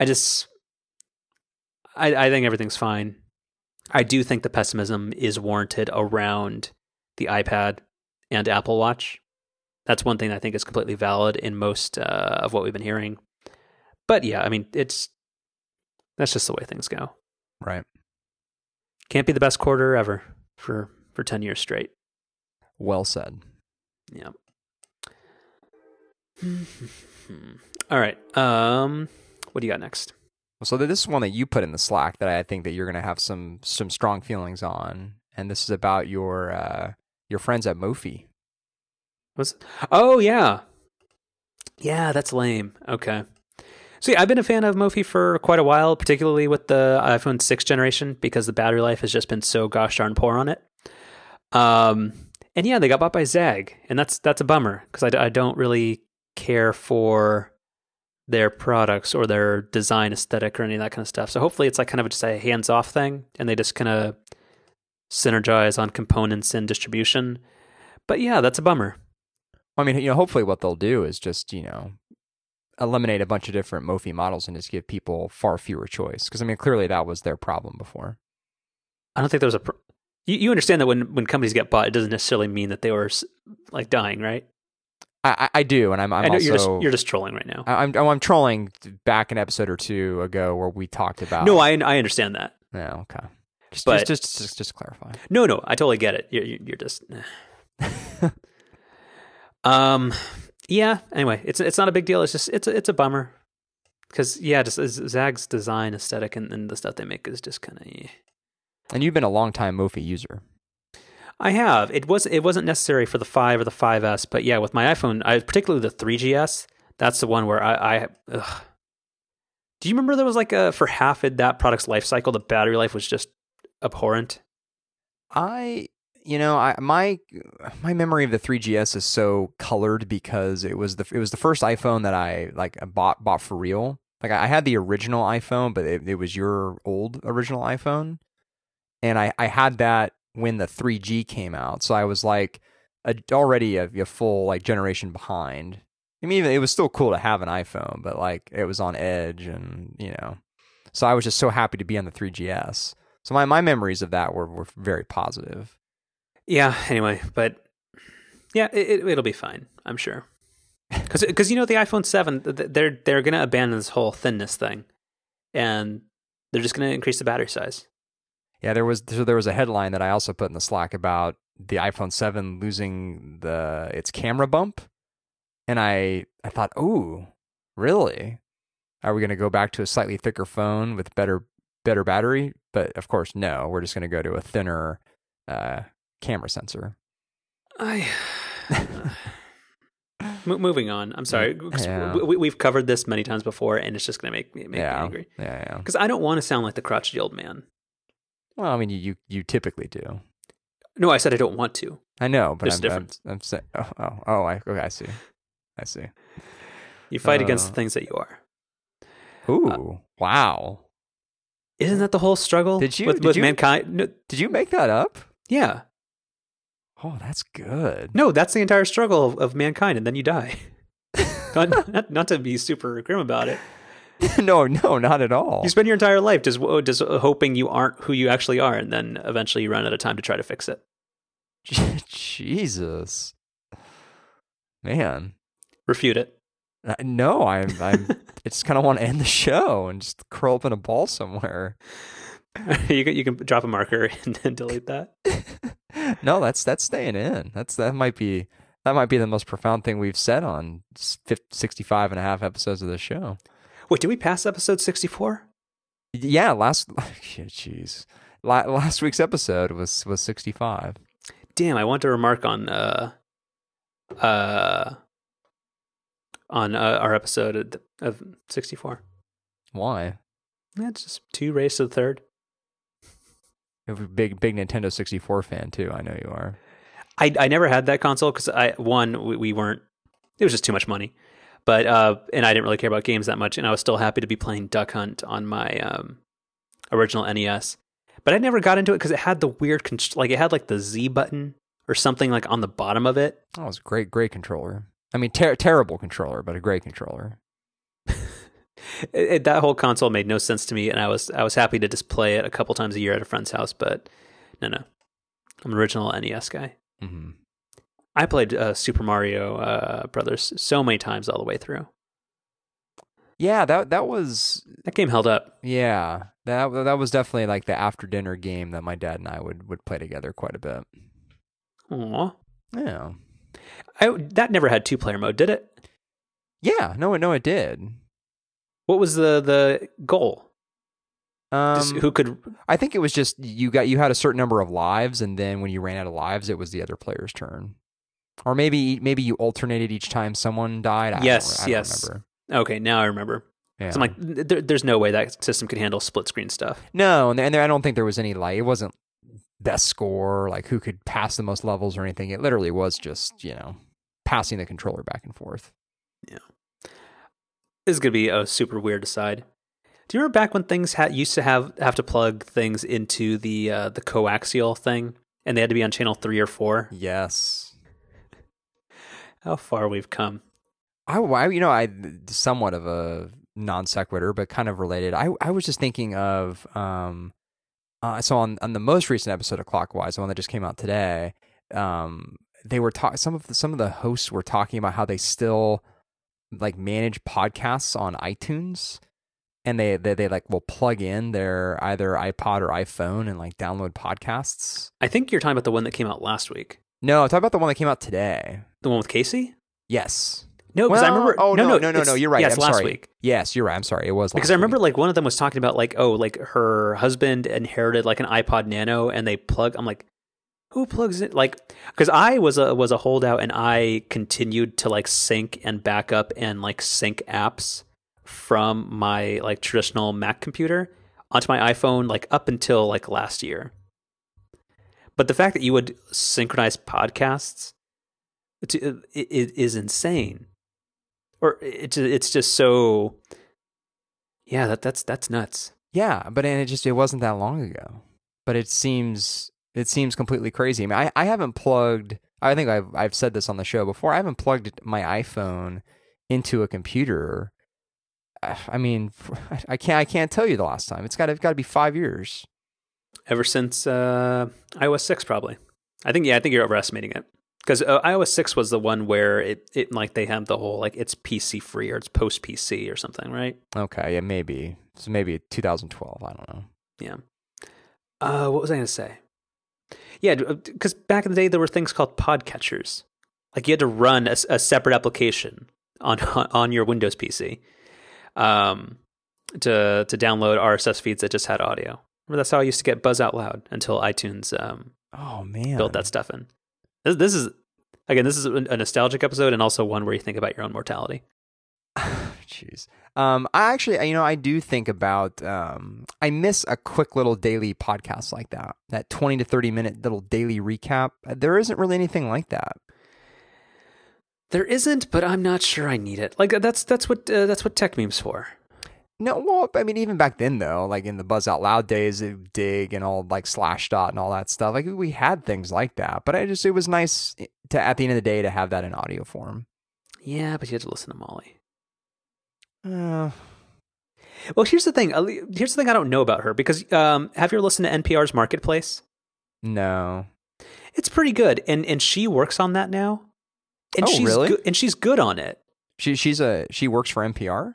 I just I, I think everything's fine. I do think the pessimism is warranted around the iPad and Apple Watch. That's one thing I think is completely valid in most uh, of what we've been hearing. But yeah, I mean, it's that's just the way things go. Right. Can't be the best quarter ever for for 10 years straight. Well said. Yeah. All right. Um what do you got next? So this is one that you put in the Slack that I think that you're going to have some some strong feelings on, and this is about your uh, your friends at Mophie. What's oh yeah, yeah, that's lame. Okay. See, I've been a fan of Mophie for quite a while, particularly with the iPhone 6 generation, because the battery life has just been so gosh darn poor on it. Um, and yeah, they got bought by ZAGG, and that's that's a bummer because I, I don't really care for their products or their design aesthetic or any of that kind of stuff. So hopefully, it's like kind of just a hands off thing, and they just kind of synergize on components and distribution. But yeah, that's a bummer. I mean, you know, hopefully what they'll do is just, you know, eliminate a bunch of different Mophie models and just give people far fewer choice. Because I mean, clearly that was their problem before. I don't think there was a. Pr- you, you understand that when when companies get bought, it doesn't necessarily mean that they were like dying, right? I, I do, and I'm, I'm I know also you're just you're just trolling right now. I'm I'm trolling back an episode or two ago where we talked about. No, I I understand that. Yeah, okay. Just, But- just, just, just, just clarify. No, no, I totally get it. You're, you're you're just. um, yeah. Anyway, it's it's not a big deal. It's just it's a, it's a bummer because yeah, just ZAGG's design aesthetic and, and the stuff they make is just kind of. And you've been a long time Mophie user. I have. It was it wasn't necessary for the five or the 5S, but yeah, with my iPhone, I particularly the 3GS. That's the one where I. I. Do you remember there was like a for half of that product's life cycle, the battery life was just abhorrent. I, you know, I my my memory of the 3GS is so colored because it was the it was the first iPhone that I like bought bought for real. Like I had the original iPhone, but it, it was your old original iPhone, and I I had that when the 3G came out. So I was like a, already a, a full like generation behind. I mean, it was still cool to have an iPhone, but like it was on edge, and you know, so I was just so happy to be on the 3GS. So my, my memories of that were, were very positive. Yeah. Anyway, but yeah, it, it, will be fine. I'm sure. Because because you know the iPhone seven, they're they're gonna abandon this whole thinness thing, and they're just gonna increase the battery size. Yeah, there was so there was a headline that I also put in the Slack about the iPhone seven losing the its camera bump, and I I thought, oh, really? Are we going to go back to a slightly thicker phone with better better battery? But of course, no. We're just going to go to a thinner uh, camera sensor. I. Moving on. I'm sorry. Yeah. We, have covered this many times before, and it's just going to make me make yeah. me angry. Yeah, yeah. Because I don't want to sound like the crotchety old man. Well, I mean, you you, you typically do. No, I said I don't want to. I know, but There's I'm, difference. I'm, I'm saying, oh, oh, oh, I, okay, I see, I see. You fight against Uh, the things that you are. Ooh, wow! Isn't that the whole struggle Did you- with, did with you- mankind? No, Did you make that up? yeah. Oh, that's good. No, that's the entire struggle of, of mankind, and then you die. not, not, not to be super grim about it. no, no, not at all. You spend your entire life just just hoping you aren't who you actually are, and then eventually you run out of time to try to fix it. Jesus, man. Refute it. Uh, No, I'm. I'm. I just kind of want to end the show and just curl up in a ball somewhere. you can you can drop a marker and then delete that. no, that's that's staying in. That's that might be that might be the most profound thing we've said on s- fif- 65 and a half episodes of the show. Wait, did we pass episode sixty four? Yeah, last jeez. La- last week's episode was was 65. Damn, I want to remark on uh uh on uh, our episode of, of sixty four. Why? That's just two race to the third. You're a big big Nintendo 64 fan too. I know you are. I I never had that console because I one we, we weren't. It was just too much money, but uh, and I didn't really care about games that much, and I was still happy to be playing Duck Hunt on my um original NES. But I never got into it because it had the weird const- like it had like the Z button or something like on the bottom of it. Oh, it was a great great controller. I mean, ter- terrible controller, but a great controller. It, it- that whole console made no sense to me, and I was I was happy to just play it a couple times a year at a friend's house. But no, no, I'm an original NES guy. hmm I played uh, Super Mario uh, Brothers so many times all the way through. Yeah, that that was That game held up. yeah that that was definitely like the after dinner game that my dad and I would would play together quite a bit. Aw. Yeah, I, that never had two player mode, did it? yeah. No, no, it did. What was the the goal? Just Um, who could? I think it was just you got you had a certain number of lives, and then when you ran out of lives, it was the other player's turn. Or maybe maybe you alternated each time someone died. I don't- Yes, yes. remember. Okay, now I remember. Yeah. 'Cause I'm like, there, there's no way that system could handle split screen stuff. no, and, there, and there, I don't think there was any like it wasn't best score, like who could pass the most levels or anything. It literally was just you know passing the controller back and forth. Yeah, this is gonna be a super weird aside. Do you remember back when things had used to have have to plug things into the uh, the coaxial thing, and they had to be on channel three or four? Yes. How far we've come. I, I you know I somewhat of a non sequitur, but kind of related. I I was just thinking of um, uh, so on on the most recent episode of Clockwise, the one that just came out today, um, they were talking. Some of the, some of the hosts were talking about how they still like manage podcasts on iTunes. And they, they they like will plug in their either iPod or iPhone and like download podcasts. I think you're talking about the one that came out last week, No, talk about the one that came out today. The one with Casey. Yes. No, because I remember. Oh no, no, no, no, no. You're right. Yeah, I'm last sorry. week. Yes, you're right. I'm sorry. It was Because I remember week. like one of them was talking about like oh like her husband inherited like an iPod Nano and they plug. I'm like, who plugs it? Like, because I was a was a holdout and I continued to like sync and backup and like sync apps from my like traditional Mac computer onto my iPhone like up until like last year. But the fact that you would synchronize podcasts to, it, it is insane. Or it's it's just so yeah, that that's that's nuts. Yeah, but and it just it wasn't that long ago. But it seems it seems completely crazy. I mean, I, I haven't plugged. I think I've I've said this on the show before. I haven't plugged my iPhone into a computer. I- I mean, I can't I can't tell you the last time. It's got to got to be five years. Ever since uh, iOS six, probably. I think yeah, I think you're overestimating it because uh, iOS six was the one where it it like they have the whole like it's PC free or it's post PC or something, right? Okay, yeah, maybe so. Maybe 2012. I don't know. Yeah. Uh, what was I going to say? Yeah, because back in the day there were things called podcatchers. Like you had to run a separate application on on your Windows PC um, to to download RSS feeds that just had audio. Remember that's how I used to get Buzz Out Loud until iTunes um, Oh man, built that stuff in. This, this is again, this is a nostalgic episode and also one where you think about your own mortality. Jeez. Um, I actually, you know, I do think about. Um, I miss a quick little daily podcast like that. That twenty to thirty minute little daily recap. There isn't really anything like that. There isn't, but I'm not sure I need it. Like that's that's what uh, that's what Techmeme's for. No, well, I mean, even back then though, like in the Buzz Out Loud days, of Digg and all like Slashdot and all that stuff, like we had things like that. But I just, it was nice to at the end of the day to have that in audio form. Yeah, but you had to listen to Molly. Uh, Well, here's the thing. Here's the thing I don't know about her because um, have you ever listened to NPR's Marketplace? no. It's pretty good, and and she works on that now. And Oh, she's really? good, and she's good on it. She she's a she works for NPR.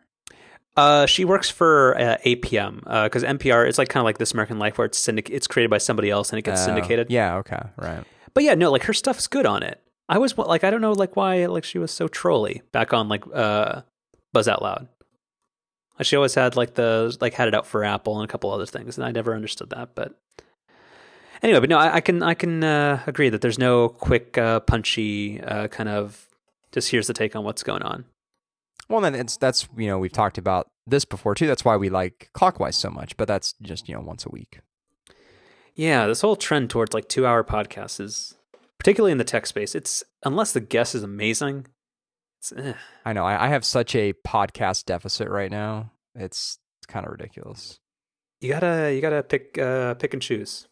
Uh, she works for uh, APM because NPR is like kind of like This American Life, where it's syndic- it's created by somebody else and it gets Oh, syndicated. Yeah. Okay. Right. But yeah, no, like her stuff's good on it. I was like, I don't know, like why like she was so trolly back on like uh Buzz Out Loud. Like, She always had like the like had it out for Apple and a couple other things, and I never understood that. But anyway, but no, I, I can I can uh, agree that there's no quick, uh, punchy uh, kind of just here's the take on what's going on. Well, then it's that's you know we've talked about this before too. That's why we like Clockwise so much. But that's just you know once a week. Yeah, this whole trend towards like two hour podcasts is particularly in the tech space. It's unless the guest is amazing. It's, eh. I know I, I have such a podcast deficit right now. It's kind of ridiculous. You gotta you gotta pick uh, pick and choose.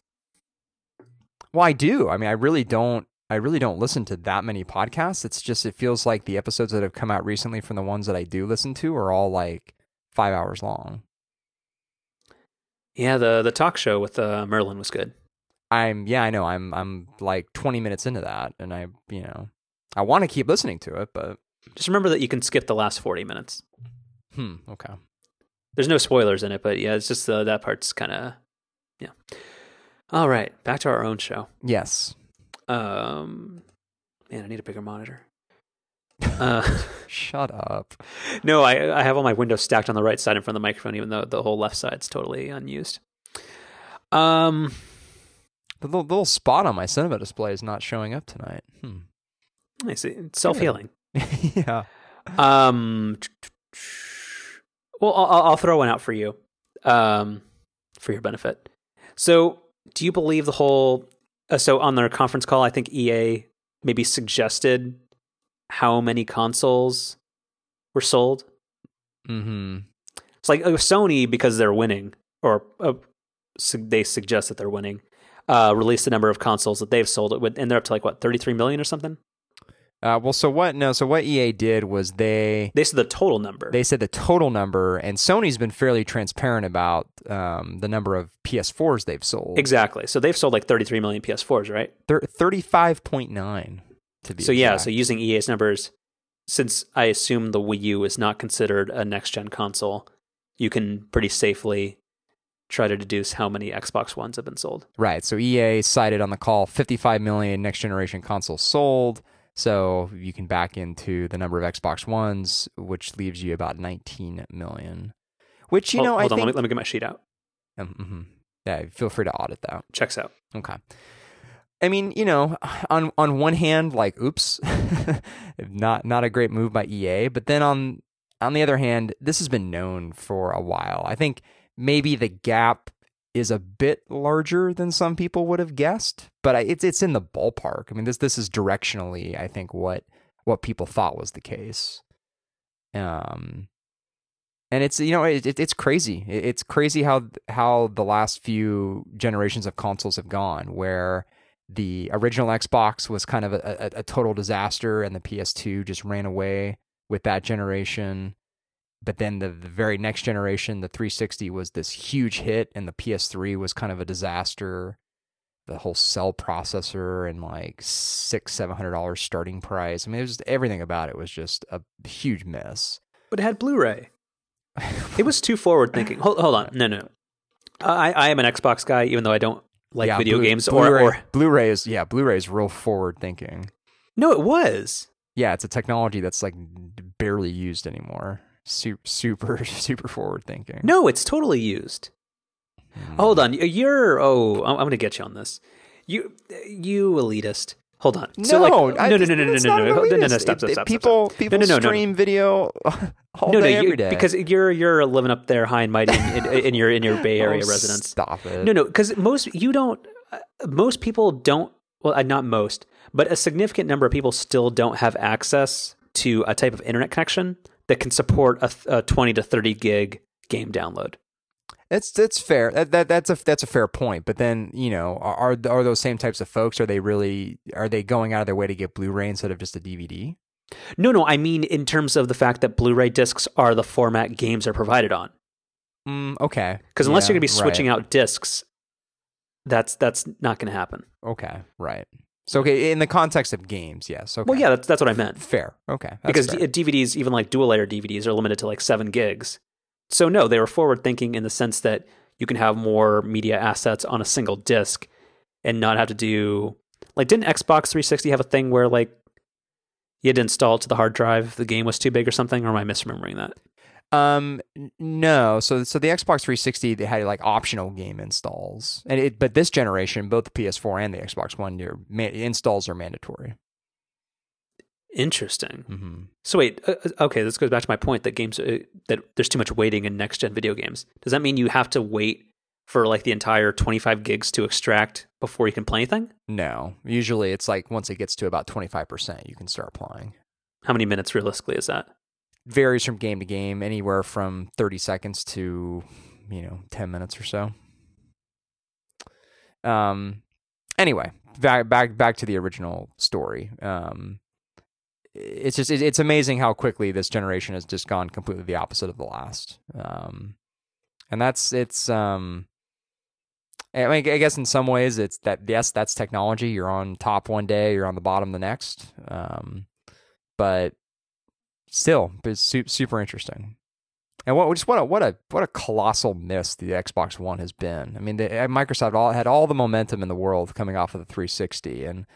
Well, I do. I mean, I really don't. I really don't listen to that many podcasts. It's just it feels like the episodes that have come out recently from the ones that I do listen to are all like five hours long. Yeah, the the talk show with uh, Merlin was good. I'm yeah, I know. I'm I'm like 20 minutes into that, and I you know I want to keep listening to it, but Just remember that you can skip the last forty minutes. hmm, okay. There's no spoilers in it, but yeah, it's just uh, that part's kind of yeah. All right, back to our own show. Yes. Um, man, I need a bigger monitor. Uh, Shut up. no, I I have all my windows stacked on the right side in front of the microphone, even though the whole left side's totally unused. Um, The little, little spot on my cinema display is not showing up tonight. Hmm. I see. Self healing. yeah. Um, well, I'll, I'll throw one out for you, um, for your benefit. So, do you believe the whole? Uh, so, on their conference call, I think EA maybe suggested how many consoles were sold. Mm-hmm. It's like uh, Sony because they're winning, or uh, they suggest that they're winning. Uh, released the number of consoles that they've sold it with, and they're up to like what thirty three million or something. Uh, well, so what? No, so what EA did was they They said the total number. they said the total number, and Sony's been fairly transparent about um, the number of PS4s they've sold. exactly. So they've sold like thirty three million PS4s, right? Thir- Thirty-five point nine to be. So yeah, so using EA's numbers, since I assume the Wii U is not considered a next gen console, you can pretty safely try to deduce how many Xbox Ones have been sold. Right. So EA cited on the call 55 million next generation consoles sold. So you can back into the number of Xbox Ones, which leaves you about 19 million. Which you hold, know, hold I on, think. let me, let me get my sheet out. Um, mhm. Yeah, feel free to audit that. Checks out. Okay. I mean, you know, on on one hand, like, oops, not not a great move by EA, but then on on the other hand, this has been known for a while. I think maybe the gap is a bit larger than some people would have guessed, but I, it's it's in the ballpark. I mean, this this is directionally, I think, what what people thought was the case. Um, and it's you know it, it, it's crazy. It, it's crazy how how the last few generations of consoles have gone, where the original Xbox was kind of a, a, a total disaster, and the PS2 just ran away with that generation. But then the, the very next generation, the 360, was this huge hit, and the PS3 was kind of a disaster. The whole cell processor and like six, seven hundred dollars starting price. I mean, it was everything about it was just a huge mess. But it had Blu-ray. It was too forward thinking. Hold, hold on. No, no, no. I, I am an Xbox guy, even though I don't like Yeah, video Blu- games. Blu-ray, Or, or Blu-ray is yeah, Blu-ray is real forward thinking. no, it was. Yeah, it's a technology that's like barely used anymore. Super, super, super forward thinking. No, it's totally used. Hold on, you're oh, I'm, I'm going to get you on this. You, you elitist. Hold on. No, so like, I- no, no, no, no, no, no, no, no, no, no, no, stop, stop, stop, stop. People, people no, no, no. stream video all no, no, you- every day. because you're you're living up there high and mighty in, in, in your in your Bay Area Oh, residence. Stop it. No, no, because most you don't. Uh, most people don't. Well, uh, not most, but a significant number of people still don't have access to a type of internet connection that can support a, a twenty to thirty gig game download. It's that's fair. That, that that's a that's a fair point. But then you know, are are are those same types of folks? Are they really? Are they going out of their way to get Blu-ray instead of just a DVD? No, no, I mean in terms of the fact that Blu-ray discs are the format games are provided on. Mm, okay. Because unless Yeah, you're going to be switching right. out discs, that's that's not going to happen. Okay, right. So okay, in the context of games, yes. Okay. Well, yeah, that's that's what I meant. fair. Okay, that's because fair. DVDs, even like dual layer DVDs, are limited to like seven gigs. So no, they were forward thinking in the sense that you can have more media assets on a single disc and not have to do like didn't Xbox 360 have a thing where like you had to install it to the hard drive if the game was too big or something, or am I misremembering that? Um, no. So, so the Xbox 360 they had like optional game installs, and it, but this generation, both the PS4 and the Xbox One, your ma- installs are mandatory. Interesting. Mm-hmm. So wait, uh, uh, okay, this goes back to my point that games uh, that there's too much waiting in next gen video games. Does that mean you have to wait for like the entire 25 gigs to extract before you can play anything? No, usually it's like once it gets to about 25 percent, you can start playing. How many minutes realistically is that? Varies from game to game, anywhere from 30 seconds to you know 10 minutes or so. Um. Anyway, back back back to the original story. Um. It's just it's amazing how quickly this generation has just gone completely the opposite of the last. Um, and that's it's um. I mean, I guess in some ways it's that yes, that's technology. You're on top one day, you're on the bottom the next. Um, but still, it's super interesting. And what just what a what a what a colossal miss the Xbox One has been. I mean, the, uh, Microsoft all, had all the momentum in the world coming off of the 360, and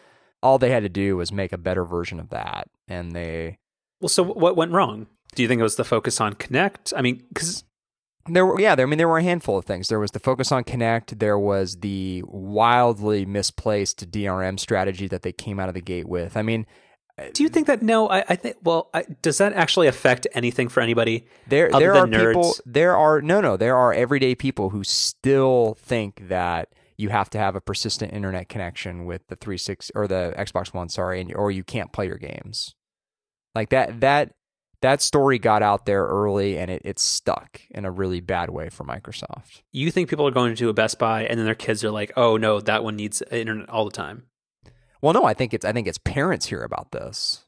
all they had to do was make a better version of that, and they Well, so what went wrong? Do you think it was the focus on Kinect? I mean, because There were yeah, there, I mean there were a handful of things. There was the focus on Kinect, there was the wildly misplaced DRM strategy that they came out of the gate with. I mean, do you think that no? I, I think well, I, does that actually affect anything for anybody? there Other there are nerds. people there are no no, there are everyday people who still think that you have to have a persistent internet connection with the 36 or the Xbox One, sorry, and or you can't play your games. Like that that that story got out there early and it, it stuck in a really bad way for Microsoft. You think people are going to a Best Buy and then their kids are like, "Oh no, that one needs internet all the time." Well, no, I think it's I think it's parents hear about this,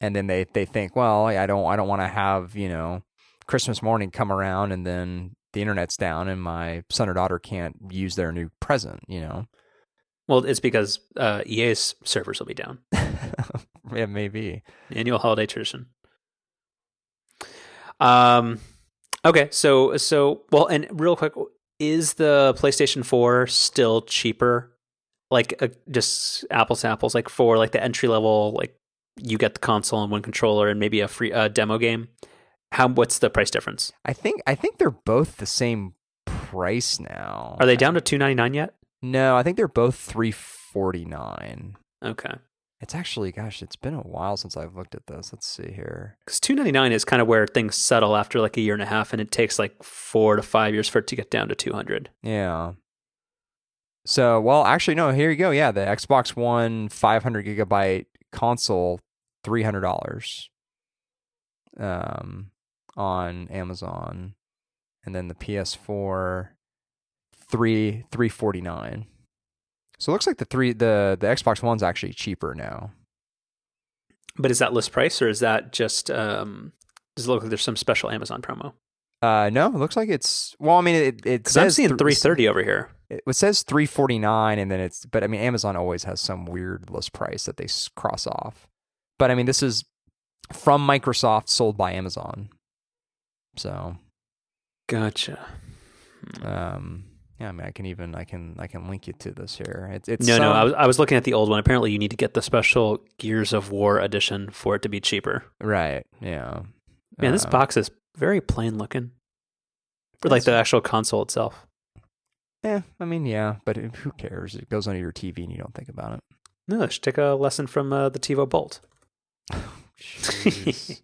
and then they they think, well, I don't I don't want to have you know Christmas morning come around and then the internet's down and my son or daughter can't use their new present. You know, Well, it's because uh, EA's servers will be down. yeah, maybe. Annual holiday tradition. Um. Okay, so so well, and real quick, is the PlayStation Four still cheaper? Like uh, just apples to apples, like for like the entry level, like you get the console and one controller and maybe a free uh, demo game. How what's the price difference? I think I think they're both the same price now. Are they down to two ninety nine yet? No, I think they're both three forty nine. Okay, It's actually, gosh, it's been a while since I've looked at this. Let's see here. because two ninety nine is kind of where things settle after like a year and a half, and it takes like four to five years for it to get down to two hundred. Yeah. So, well, actually, no. Here you go. Yeah, the Xbox One 500 gigabyte console, three hundred dollars, um, on Amazon, and then the PS4, three three forty nine. So it looks like the three the the Xbox One's actually cheaper now. But is that list price or is that just um does it look like there's some special Amazon promo? Uh, no, it looks like it's well. I mean, it it Because I'm seeing th- 330 over here. It it says three forty nine, and then it's. But I mean, Amazon always has some weird list price that they cross off. But I mean, this is from Microsoft, sold by Amazon. So, Gotcha. um, yeah, I mean, I can even I can I can link you to this here. It's it's no, no, I was I was looking at the old one. Apparently, you need to get the special Gears of War edition for it to be cheaper. right. Yeah, Man, this Uh, box is very plain looking. For like the actual console itself. Yeah, I mean, yeah, but who cares? It goes under your TV and you don't think about it. No, I should take a lesson from uh, the TiVo Bolt.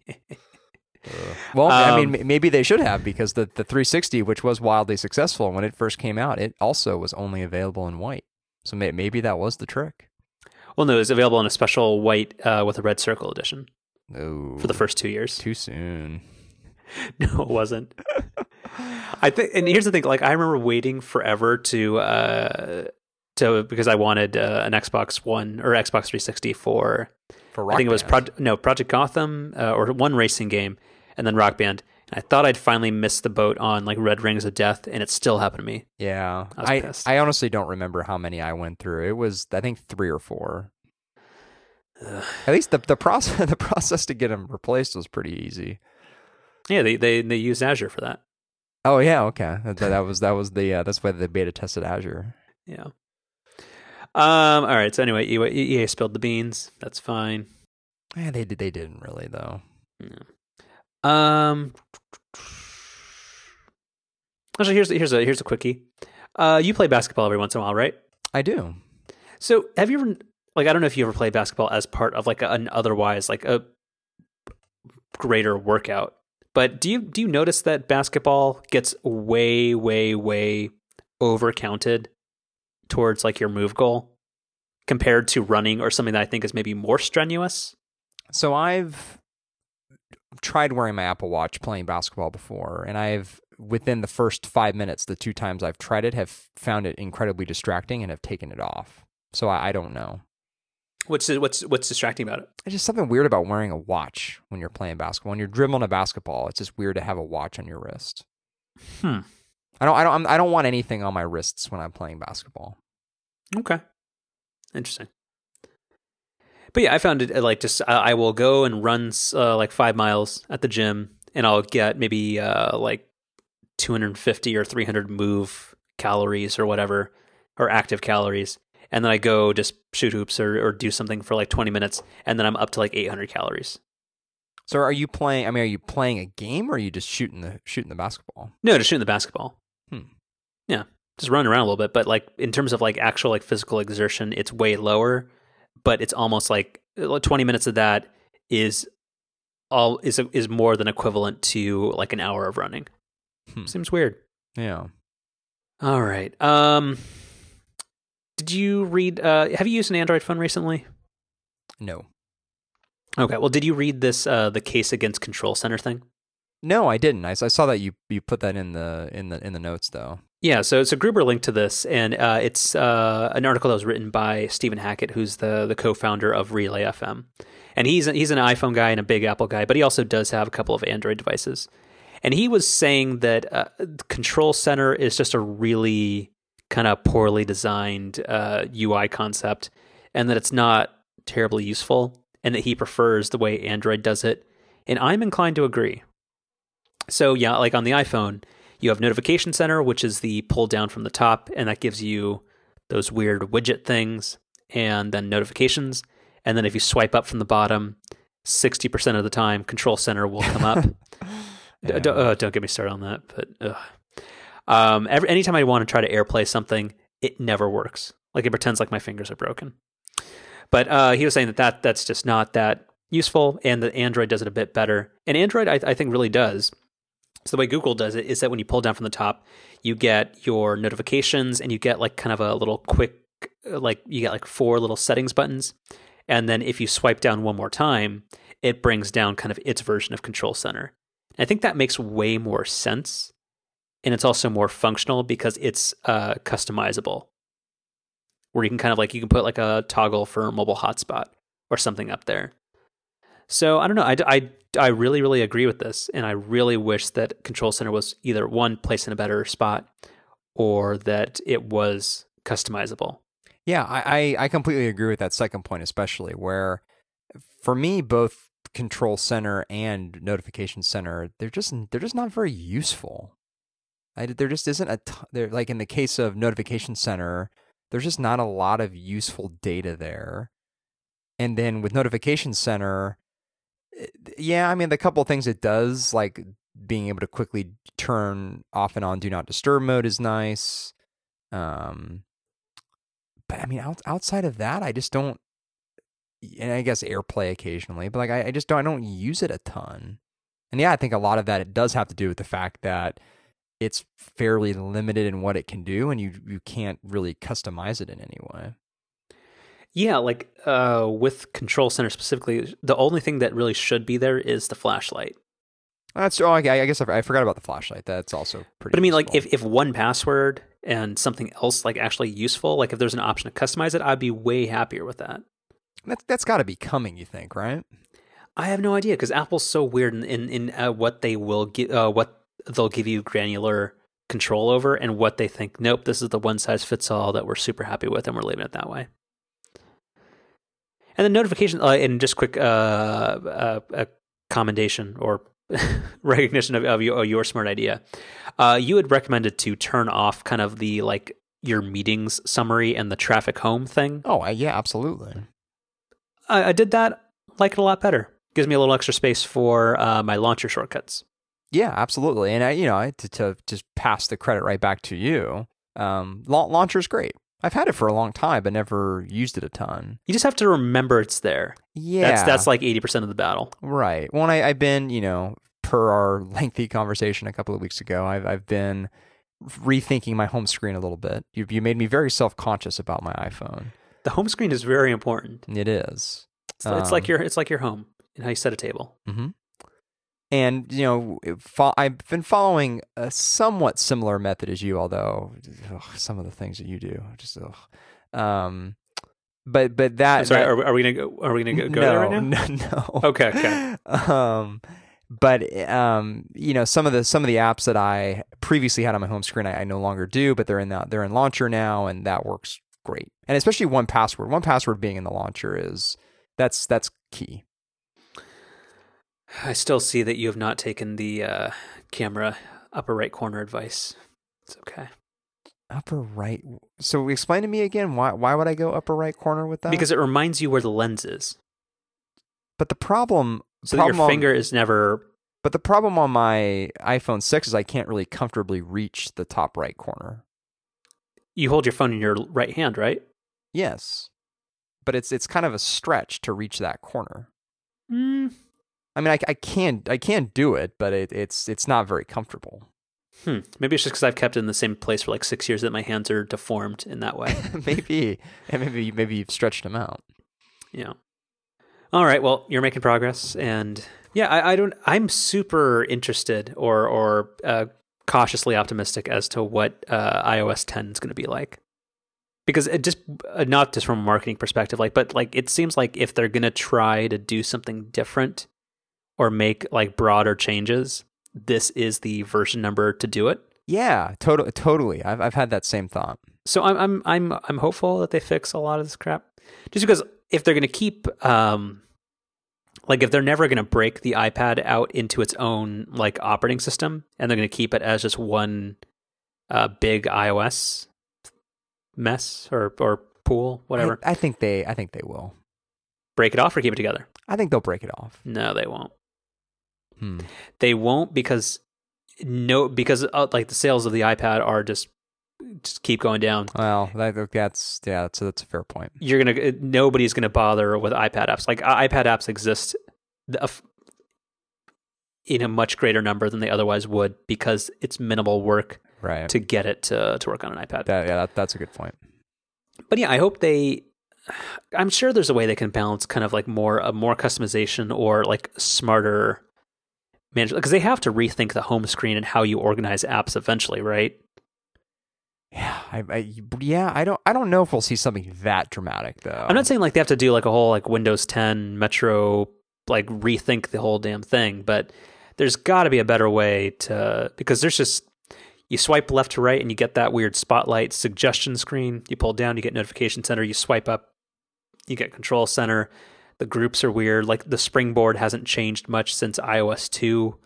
Well, I Um, mean, maybe they should have because the, the 360, which was wildly successful when it first came out, it also was only available in white. So may, maybe that was the trick. well, no, it was available in a special white uh, with a red circle edition No, for the first two years. too soon. No, it wasn't. I think, and here's the thing: like, I remember waiting forever to, uh, to because I wanted uh, an Xbox One or Xbox 360 for For Rock I think it was Band. Pro- no Project Gotham uh, or one racing game, and then Rock Band. And I thought I'd finally missed the boat on like Red Rings of Death, and it still happened to me. Yeah, I was I. I honestly don't remember how many I went through. It was I think three or four. Ugh. At least the the process the process to get them replaced was pretty easy. Yeah, they they they used Azure for that. Oh yeah, okay. That, that was that was the uh, that's why they beta tested Azure. Yeah. Um. All right. So anyway, EA, EA spilled the beans. That's fine. Yeah, they did. They didn't really though. Um. Actually, here's here's a here's a quickie. Uh, you play basketball every once in a while, right? I do. So have you ever like I don't know if you ever play basketball as part of like an otherwise like a greater workout, but do you do you notice that basketball gets way way way overcounted towards like your move goal compared to running or something that I think is maybe more strenuous? So I've tried wearing my Apple Watch playing basketball before, and I've within the first five minutes, the two times I've tried it, have found it incredibly distracting and have taken it off. So I, I don't know. What's what's what's distracting about it? It's just something weird about wearing a watch when you're playing basketball. When you're dribbling a basketball, it's just weird to have a watch on your wrist. Hmm. I don't. I don't. I'm, I don't want anything on my wrists when I'm playing basketball. Okay. Interesting. But yeah, I found it uh, like just I, I will go and run uh, like five miles at the gym, and I'll get maybe uh, like 250 or 300 move calories or whatever, or active calories, and then I go just shoot hoops or, or do something for like 20 minutes, and then I'm up to like 800 calories. So are you playing? I mean, are you playing a game or are you just shooting the shooting the basketball? No, just shooting the basketball. Hmm. Yeah, just running around a little bit, but like in terms of like actual like physical exertion, it's way lower. But it's almost like uh, twenty minutes of that is all is is more than equivalent to like an hour of running. Hmm. Seems weird. Yeah. All right. Um, did you read? Uh, have you used an Android phone recently? No. Okay. Well, did you read this? Uh, the case against Control Center thing. No, I didn't. I saw that you you put that in the in the in the notes though. Yeah, so it's a Gruber link to this, and uh, it's uh, an article that was written by Stephen Hackett, who's the the co-founder of Relay FM, and he's he's an iPhone guy and a big Apple guy, but he also does have a couple of Android devices, and he was saying that uh, Control Center is just a really kind of poorly designed uh, UI concept, and that it's not terribly useful, and that he prefers the way Android does it, and I'm inclined to agree. So yeah, like on the iPhone, you have Notification Center, which is the pull down from the top, and that gives you those weird widget things, and then notifications. And then if you swipe up from the bottom, 60% of the time, Control Center will come up. Yeah. don't, uh, don't get me started on that. But ugh. Um, every, anytime I want to try to AirPlay something, it never works. Like it pretends like my fingers are broken. But uh, he was saying that, that that's just not that useful, and that Android does it a bit better. And Android, I, I think, really does. So the way Google does it is that when you pull down from the top, you get your notifications, and you get like kind of a little quick, uh, like you get like four little settings buttons, and then if you swipe down one more time, it brings down kind of its version of Control Center. I think that makes way more sense. And it's also more functional because it's uh, customizable. Where you can kind of like, you can put like a toggle for mobile hotspot or something up there. So I don't know. I, I, I really, really agree with this. And I really wish that Control Center was either one, placed in a better spot or that it was customizable. Yeah, I, I completely agree with that second point, especially where for me, both control center and notification center, they're just they're just not very useful. I, there just isn't a t- there like in the case of notification center, there's just not a lot of useful data there. And then with notification center, eh, yeah, I mean the couple things it does, like being able to quickly turn off and on do not disturb mode is nice. Um, but I mean, out, outside of that, I just don't. and I guess AirPlay occasionally, but like I, I just don't I don't use it a ton. And yeah, I think a lot of that it does have to do with the fact that it's fairly limited in what it can do, and you you can't really customize it in any way. Yeah, like uh, with Control Center specifically, the only thing that really should be there is the flashlight. That's oh, I, I guess I, I forgot about the flashlight. That's also pretty. But I mean, like if if 1Password and something else like actually useful, like if there's an option to customize it, I'd be way happier with that. that's that's got to be coming, you think, right? I have no idea because Apple's so weird in in, in uh, what they will give, uh, what they'll give you granular control over, and what they think. Nope, this is the one size fits all that we're super happy with, and we're leaving it that way. And the notification, uh, and just quick uh, uh, a commendation or recognition of, of, your, of your smart idea. Uh, you had recommended to turn off kind of the like your meetings summary and the traffic home thing. Oh, yeah, absolutely. I, I did that. Like it a lot better. Gives me a little extra space for uh, my launcher shortcuts. Yeah, absolutely. And I, you know, to, to just pass the credit right back to you, um, launcher's great. I've had it for a long time, but never used it a ton. You just have to remember it's there. Yeah, That's that's like eighty percent of the battle. right. Well, I, I've been, you know, per our lengthy conversation a couple of weeks ago, I've I've been rethinking my home screen a little bit. You you made me very self conscious about my iPhone. The home screen is very important. It is. It's, it's like Um, your it's like your home and how you set a table. Mm-hmm. And you know, fo- I've been following a somewhat similar method as you, although ugh, some of the things that you do, just ugh. um, but but that, I'm sorry, that- are, are we gonna go? Are we gonna go, go no, there right now? no, no. Okay, okay. um, but um, you know, some of the some of the apps that I previously had on my home screen, I, I no longer do, but they're in that they're in Launcher now, and that works great. And especially 1Password, one password being in the launcher is that's that's key. I still see that you have not taken the uh, camera upper right corner advice. It's okay Upper right. So explain to me again why why would I go upper right corner with that? because it reminds you where the lens is, but the problem so that problem your on- finger is never. but the problem on my iPhone 6 is I can't really comfortably reach the top right corner. You hold your phone in your right hand, right? Yes. But it's it's kind of a stretch to reach that corner. Mm, I mean, I, I can I can do it, but it, it's it's not very comfortable. hmm. Maybe it's just because I've kept it in the same place for like six years that my hands are deformed in that way. maybe and maybe maybe you've stretched them out. Yeah. All right. Well, you're making progress, and yeah, I, I don't. I'm super interested, or or uh, cautiously optimistic as to what uh, iOS 10 is going to be like, because it just uh, not just from a marketing perspective, like, but like it seems like if they're going to try to do something different or make like broader changes, this is the version number to do it. Yeah, totally totally. I've I've had that same thought. so I'm I'm I'm I'm hopeful that they fix a lot of this crap. Just because if they're going to keep um like if they're never going to break the iPad out into its own like operating system and they're going to keep it as just one uh big iOS mess or or pool, whatever. I, I think they I think they will. break it off or keep it together? I think they'll break it off. No, they won't. Hmm. They won't because no because uh, like the sales of the iPad are just just keep going down. Well, that, that's yeah, that's that's a fair point. you're gonna nobody's gonna bother with iPad apps. Like iPad apps exist in a much greater number than they otherwise would because it's minimal work Right. to get it to to work on an iPad. That, yeah, that, that's a good point. But yeah, I hope they. I'm sure there's a way they can balance kind of like more a more customization or like smarter management because they have to rethink the home screen and how you organize apps eventually, right? Yeah, I, I yeah, I don't I don't know if we'll see something that dramatic though. I'm not saying like they have to do like a whole like Windows 10 Metro like rethink the whole damn thing, but there's got to be a better way to because there's just you swipe left to right and you get that weird spotlight suggestion screen. You pull down, you get notification center. You swipe up, you get control center. The groups are weird. Like the springboard hasn't changed much since iOS 2.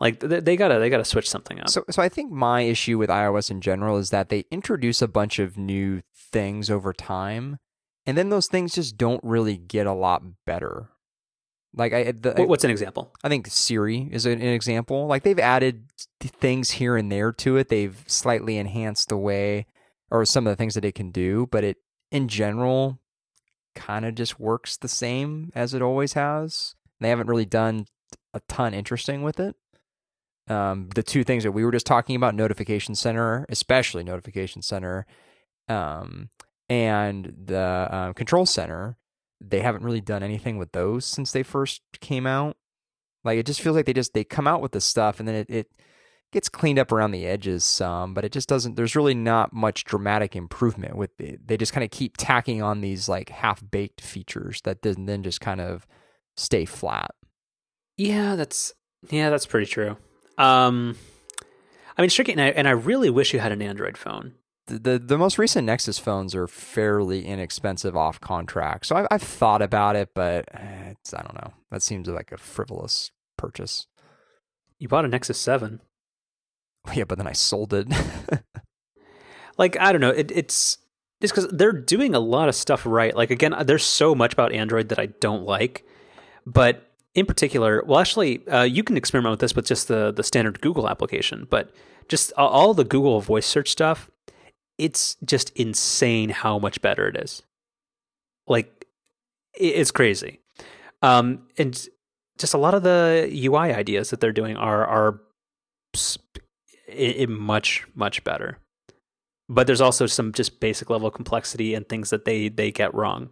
Like they, they gotta they gotta switch something up. So, so I think my issue with iOS in general is that they introduce a bunch of new things over time, and then those things just don't really get a lot better. Like I, the, What- What's an example? I think Siri is an, an example. Like they've added things here and there to it. They've slightly enhanced the way or some of the things that it can do, but it in general, kind of just works the same as it always has. They haven't really done a ton interesting with it. Um, the two things that we were just talking about, Notification Center, especially Notification Center, um, and the uh, Control Center, they haven't really done anything with those since they first came out. Like it just feels like they just they come out with this stuff and then it, it gets cleaned up around the edges some, but it just doesn't. There's really not much dramatic improvement with it. They just kind of keep tacking on these like half baked features that then then just kind of stay flat. Yeah, that's yeah, that's pretty true. Um, I mean, tricky, and I, and I really wish you had an Android phone. The, the, the most recent Nexus phones are fairly inexpensive off contract, so I've, I've thought about it, but eh, it's I don't know. That seems like a frivolous purchase. You bought a Nexus Seven. Yeah, but then I sold it. like I don't know. It, it's just because they're doing a lot of stuff right. Like again, there's so much about Android that I don't like, but in particular, well, actually, uh, you can experiment with this with just the the standard Google application, but just all the Google voice search stuff. It's just insane how much better it is. Like, it's crazy, um, and just a lot of the UI ideas that they're doing are are it, much much better. But there's also some just basic level complexity and things that they they get wrong.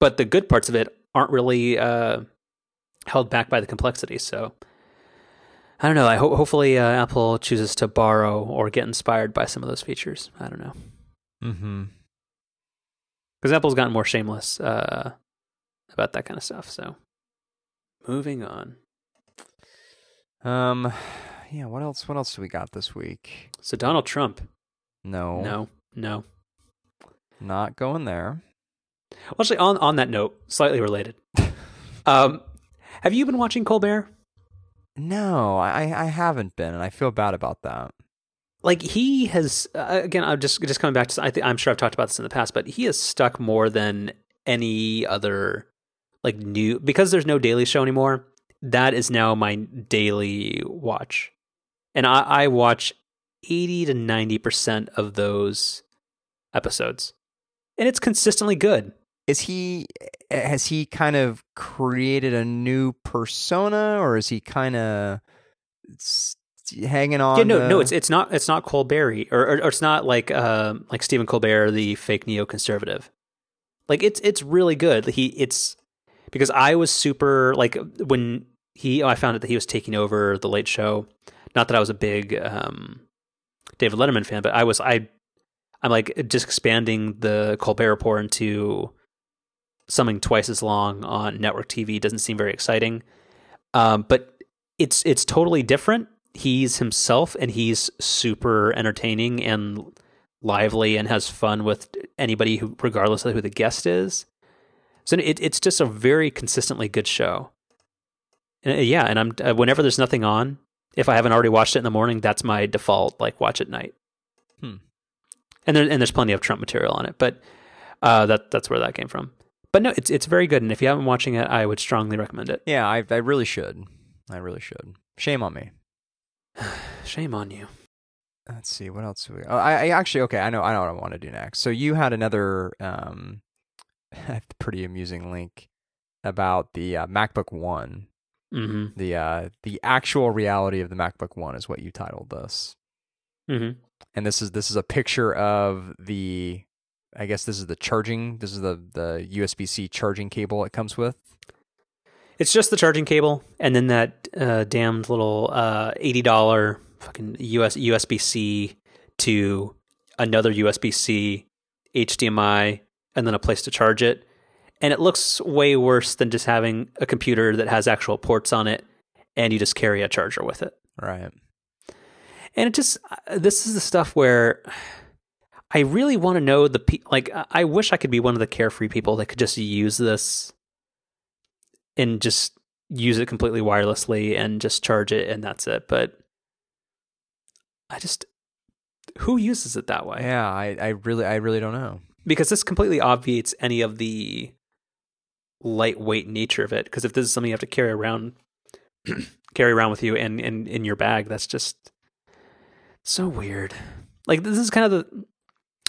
But the good parts of it aren't really uh, held back by the complexity. So I don't know. I ho- hopefully uh, Apple chooses to borrow or get inspired by some of those features. I don't know. Mm-hmm. Because Apple's gotten more shameless uh, about that kind of stuff. So moving on. Um, yeah. What else? What else do we got this week? So Donald Trump. No. No. No. Not going there. Well, actually, on on that note, slightly related. um, have you been watching Colbert? No, I I haven't been, and I feel bad about that. Like he has uh, again, I'm just just coming back to. I think I'm sure I've talked about this in the past, but he has stuck more than any other like new because there's no Daily Show anymore. That is now my daily watch, and I, I watch eighty to ninety percent of those episodes, and it's consistently good. Is he has he kind of created a new persona or is he kind of hanging on yeah no the... no it's it's not it's not colbert or, or, or it's not like uh, like stephen colbert the fake neoconservative. Like it's it's really good. He it's because i was super like when he i found out that he was taking over the late show not that i was a big um david letterman fan but i was i i'm like just expanding the colbert report into something twice as long on network TV doesn't seem very exciting. Um, but it's it's totally different. He's himself, and he's super entertaining and lively, and has fun with anybody who, regardless of who the guest is. So it, it's just a very consistently good show. And, yeah, and I'm uh, whenever there's nothing on, if I haven't already watched it in the morning, that's my default like watch at night. Hmm. And there and there's plenty of Trump material on it, but uh, that that's where that came from but no, it's it's very good, and if you haven't watching it, I would strongly recommend it. Yeah, I I really should. I really should. Shame on me. Shame on you. Let's see what else. We, oh, I, I actually okay. I know I know what I want to do next. So you had another um, pretty amusing link about the uh, MacBook One. Mm-hmm. The uh, the actual reality of the MacBook One is what you titled this. Mm-hmm. And this is this is a picture of the I guess this is the charging. This is the the USB C charging cable it comes with. It's just the charging cable, and then that uh, damned little uh, eighty dollar fucking US USB C to another USB C, HDMI, and then a place to charge it. And it looks way worse than just having a computer that has actual ports on it, and you just carry a charger with it. Right. And it just uh, this is the stuff where I really want to know the pe- like. I wish I could be one of the carefree people that could just use this and just use it completely wirelessly and just charge it and that's it. But I just who uses it that way? Yeah, I, I really I really don't know because this completely obviates any of the lightweight nature of it. Because if this is something you have to carry around carry around with you and in in your bag, that's just so weird. Like this is kind of the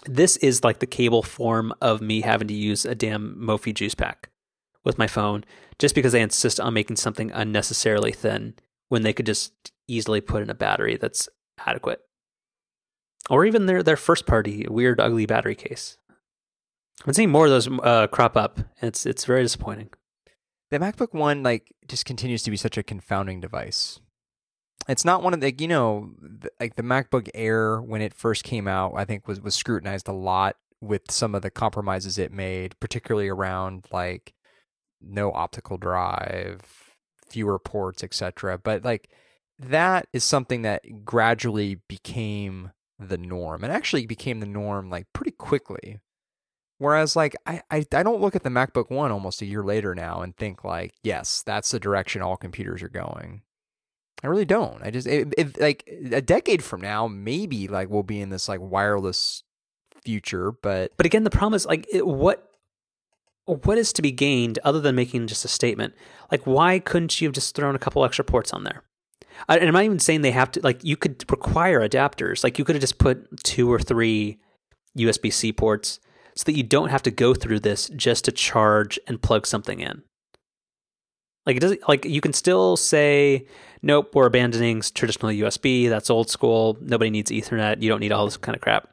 this is like the cable form of me having to use a damn Mophie juice pack with my phone just because they insist on making something unnecessarily thin when they could just easily put in a battery that's adequate. Or even their their first party weird ugly battery case. I'm seeing more of those uh, crop up. It's it's very disappointing. The MacBook One like just continues to be such a confounding device. It's not one of the you know the, like the MacBook Air when it first came out. I think was was scrutinized a lot with some of the compromises it made, particularly around like no optical drive, fewer ports, etc. But like that is something that gradually became the norm and actually became the norm like pretty quickly. Whereas like I, I, I don't look at the MacBook One almost a year later now and think like, yes, that's the direction all computers are going. I really don't. I just it, it, like a decade from now, maybe like we'll be in this like wireless future, but But again, the problem is like it, what what is to be gained other than making just a statement? Like why couldn't you have just thrown a couple extra ports on there? I, and I'm not even saying they have to like you could require adapters. Like you could have just put two or three USB C ports so that you don't have to go through this just to charge and plug something in. Like it doesn't like you can still say, nope, we're abandoning traditional USB. That's old school. Nobody needs Ethernet. You don't need all this kind of crap.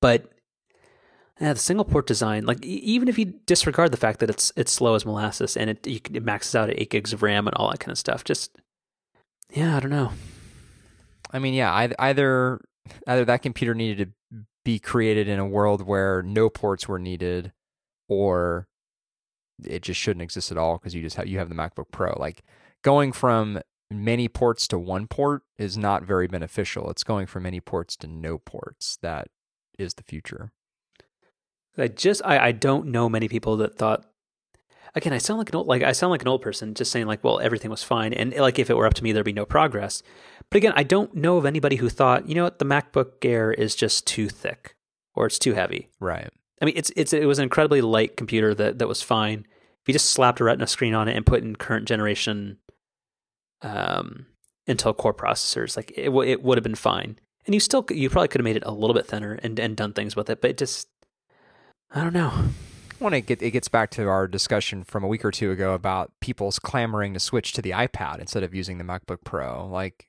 But yeah, the single port design, like even if you disregard the fact that it's it's slow as molasses and it, it maxes out at eight gigs of RAM and all that kind of stuff, just yeah, I don't know. I mean, yeah, either either that computer needed to be created in a world where no ports were needed, or it just shouldn't exist at all because you just have you have the MacBook Pro. Like going from many ports to one port is not very beneficial. It's going from many ports to no ports that is the future. I just I, I don't know many people that thought again, I sound like an old like I sound like an old person just saying like, well, everything was fine, and like if it were up to me, there'd be no progress. But again, I don't know of anybody who thought, you know what, the MacBook Air is just too thick or it's too heavy. Right. I mean, it's it's it was an incredibly light computer that that was fine. If you just slapped a Retina screen on it and put in current generation um, Intel Core processors, like it it would have been fine. And you still you probably could have made it a little bit thinner and and done things with it, but it just I don't know want to get it gets back to our discussion from a week or two ago about people's clamoring to switch to the iPad instead of using the MacBook Pro. Like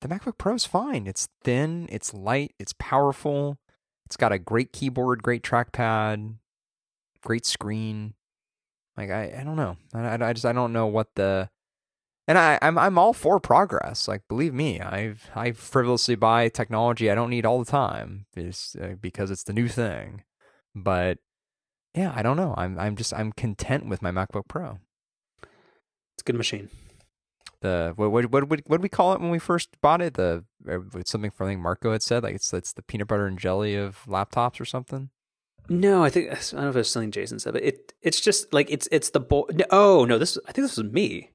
the MacBook Pro is fine. It's thin, it's light, it's powerful. It's got a great keyboard, great trackpad, great screen. Like I, I don't know. I, I just I don't know what the and I, I'm I'm all for progress. Like believe me, I've I frivolously buy technology I don't need all the time, is uh, because it's the new thing. But yeah, I don't know. I'm I'm just I'm content with my MacBook Pro. It's a good machine. The what what what what what did we call it when we first bought it? The uh, something from I Marco had said like it's it's the peanut butter and jelly of laptops or something. No, I think I don't know if it was something Jason said, but it it's just like it's it's the bo- oh no this I think this was me.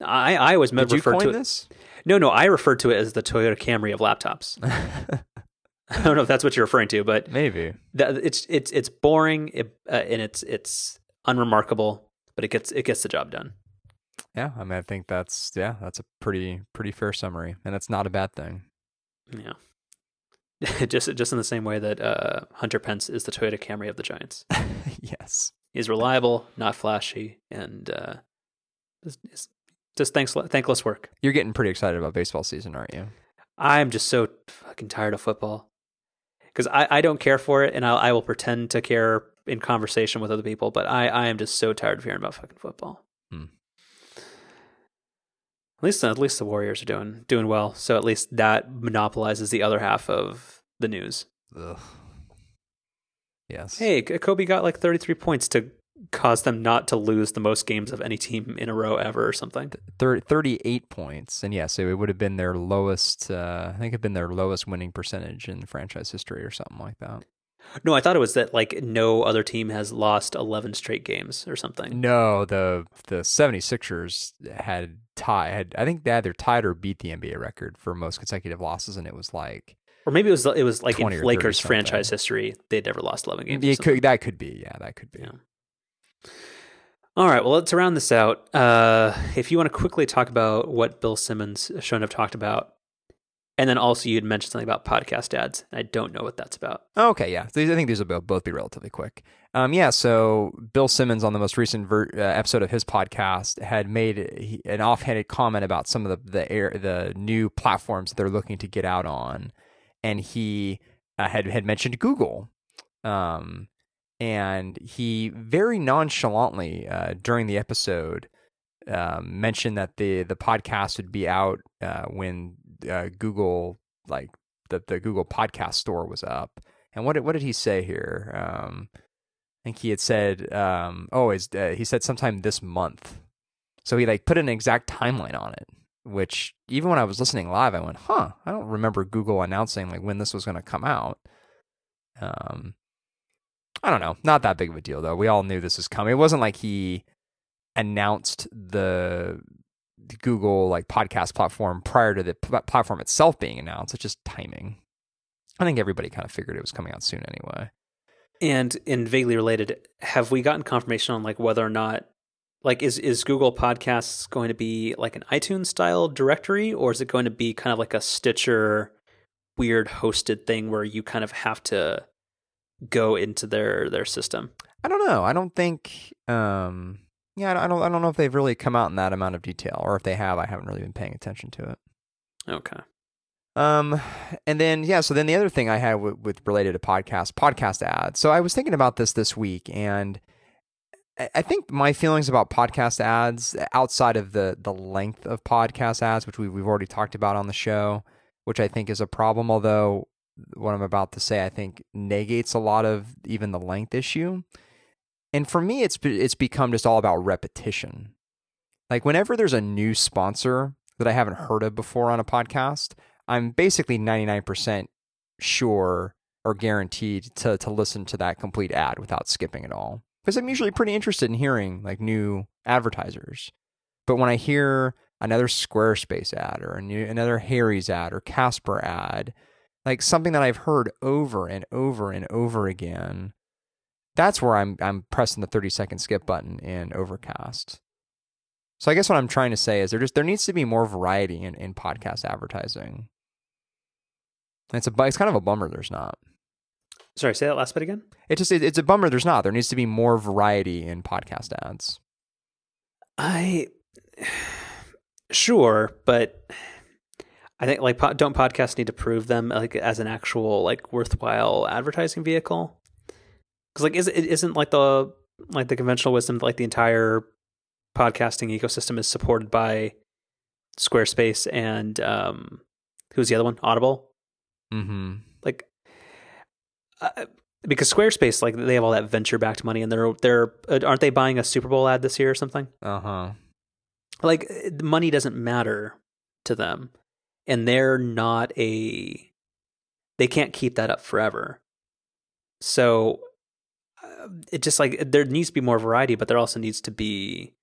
I I always Did referred to this? No, no, I referred to it as the Toyota Camry of laptops. I don't know if that's what you're referring to, but maybe that, it's it's it's boring it, uh, and it's it's unremarkable, but it gets it gets the job done. Yeah, I mean, I think that's yeah, that's a pretty pretty fair summary, and it's not a bad thing. Yeah, just just in the same way that uh, Hunter Pence is the Toyota Camry of the Giants. yes, he's reliable, not flashy, and uh, just, just thanks thankless work. You're getting pretty excited about baseball season, aren't you? I'm just so fucking tired of football because I, I don't care for it and I'll, I will pretend to care in conversation with other people, but I, I am just so tired of hearing about fucking football. Hmm. At least at least the Warriors are doing doing well, so at least that monopolizes the other half of the news. Ugh. Yes. Hey, Kobe got like 33 points to caused them not to lose the most games of any team in a row ever or something. 38 points. And yes, it would have been their lowest, uh, I think it had been their lowest winning percentage in franchise history or something like that. No, I thought it was that like no other team has lost 11 straight games or something. No, the the 76ers had tie had I think they either tied or beat the NBA record for most consecutive losses and it was like or maybe it was it was like in Lakers franchise history they'd never lost 11 games. Could, that could be. Yeah, that could be. Yeah. All right, well, let's round this out. Uh, if you want to quickly talk about what Bill Simmons shouldn't have talked about, And then also you'd mentioned something about podcast ads. I don't know what that's about. Okay, yeah. I think these will both- be relatively quick. Um, yeah, so Bill Simmons on the most recent ver- uh, episode of his podcast had made an offhanded comment about some of the the air, the new platforms they're looking to get out on, and he uh, had had mentioned Google, um, and he very nonchalantly uh, during the episode um, mentioned that the the podcast would be out uh, when uh, Google like the the Google Podcast Store was up. And what did, what did he say here? Um, I think he had said, um, oh, is uh, he said sometime this month. So he like put an exact timeline on it, which even when I was listening live, I went, huh, I don't remember Google announcing like when this was going to come out. Um, I don't know, not that big of a deal though. We all knew this was coming. It wasn't like he announced the Google like podcast platform prior to the pl- platform itself being announced. It's just timing. I think everybody kind of figured it was coming out soon anyway. And in vaguely related, have we gotten confirmation on like whether or not like is is Google Podcasts going to be like an iTunes style directory or is it going to be kind of like a Stitcher weird hosted thing where you kind of have to go into their their system? I don't know. I don't think. Um, yeah, I don't. I don't know if they've really come out in that amount of detail, or if they have, I haven't really been paying attention to it. Okay. Um, and then yeah, so then the other thing I had with, with related to podcast, podcast ads. So I was thinking about this this week, and I- I think my feelings about podcast ads outside of the the length of podcast ads, which we we've already talked about on the show, which I think is a problem. Although what I'm about to say, I think negates a lot of even the length issue. And for me, it's it's become just all about repetition. Like whenever there's a new sponsor that I haven't heard of before on a podcast, I'm basically 99% sure or guaranteed to to listen to that complete ad without skipping at all. Because I'm usually pretty interested in hearing like new advertisers. But when I hear another Squarespace ad or new another Harry's ad or Casper ad, like something that I've heard over and over and over again, that's where I'm I'm pressing the 30 second skip button in Overcast. So I guess what I'm trying to say is there just there needs to be more variety in, in podcast advertising. It's a it's kind of a bummer there's not. Sorry, say that last bit again. It just it, it's a bummer there's not. There needs to be more variety in podcast ads. I sure, but I think like don't podcasts need to prove them like as an actual like worthwhile advertising vehicle? Because like is it isn't like the like the conventional wisdom that like the entire podcasting ecosystem is supported by Squarespace and um who's the other one Audible Mm-hmm. like uh, because Squarespace like they have all that venture backed money and they're they're uh, aren't they buying a Super Bowl ad this year or something Uh huh. like money doesn't matter to them and they're not a they can't keep that up forever so uh, it just like there needs to be more variety but there also needs to be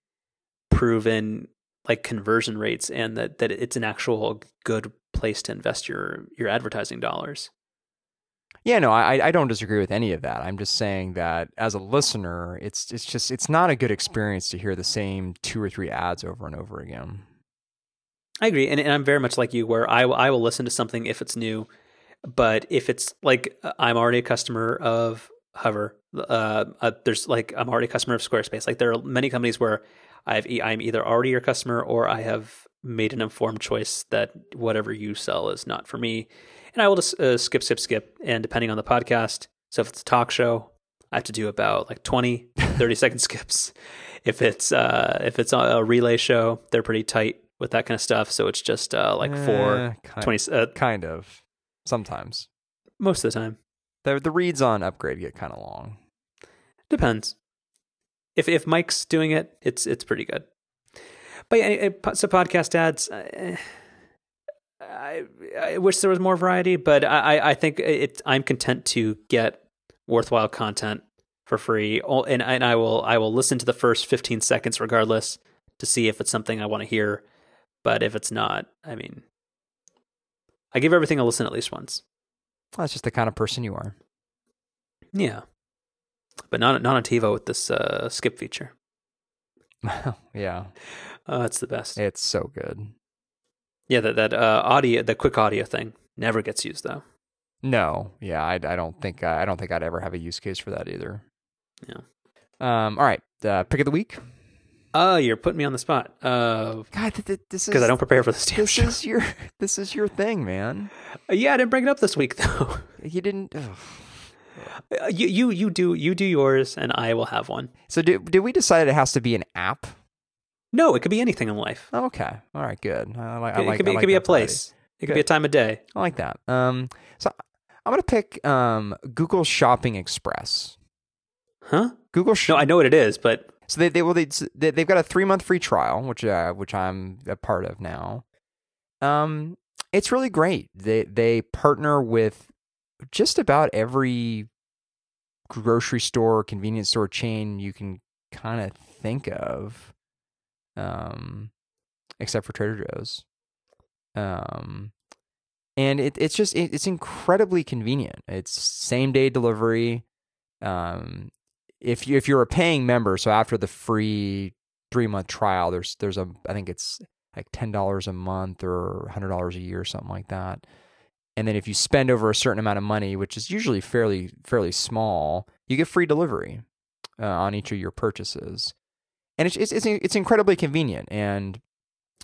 proven like conversion rates and that that it's an actual good place to invest your your advertising dollars Yeah, no, I I don't disagree with any of that. I'm just saying that as a listener, it's it's just it's not a good experience to hear the same two or three ads over and over again. I agree, and, and I'm very much like you, where I will I will listen to something if it's new, but if it's like uh, I'm already a customer of Hover, uh, uh, there's like I'm already a customer of Squarespace. Like there are many companies where I've e- I'm either already your customer or I have made an informed choice that whatever you sell is not for me, and I will just uh, skip, skip, skip. And depending on the podcast, so if it's a talk show, I have to do about like 20, 30 second skips. If it's uh, if it's a relay show, they're pretty tight with that kind of stuff. So it's just uh, like four, Eh, kind, 20, uh, kind of. Sometimes most of the time. the the reads on Upgrade get kind of long. Depends. If if Mike's doing it, it's it's pretty good. But yeah, it, it- so podcast ads. uh, I I wish there was more variety, but I I- I think it. I'm content to get worthwhile content for free, and and I will I will listen to the first 15 seconds regardless to see if it's something I want to hear. But if it's not, I mean, I give everything a listen at least once. That's just the kind of person you are. Yeah, but not not on TiVo with this uh, skip feature. yeah, Oh, it's the best. it's so good. Yeah, that that uh, audio, the quick audio thing, never gets used though. No, yeah, I, I don't think I don't think I'd ever have a use case for that either. Yeah. Um. All right. Uh, pick of the week. Oh, you're putting me on the spot. Uh, God, th- th- this is because I don't prepare for this damn This show. is your this is your thing, man. Uh, yeah, I didn't bring it up this week though. You didn't. ugh. Uh, you you you do you do yours, and I will have one. So did did we decide it has to be an app? No, it could be anything in life. Oh, okay. All right. Good. I like. I It, like could be I it could be a place. It could Good. be a time of day. I like that. Um. So I'm gonna pick um Google Shopping Express. Huh? Google. Sh- No, I know what it is, but So they they they they- they've got a three month free trial, which uh, which I'm a part of now. Um, it's really great. They they partner with just about every grocery store, convenience store chain you can kind of think of, um, except for Trader Joe's. Um, and it, it's just it, it's incredibly convenient. It's same day delivery. Um, if you if you're a paying member, so after the free three month trial, there's there's a I think it's like ten dollars a month or hundred dollars a year, or something like that. And then if you spend over a certain amount of money, which is usually fairly fairly small, you get free delivery uh, on each of your purchases. And it's, it's it's it's incredibly convenient. And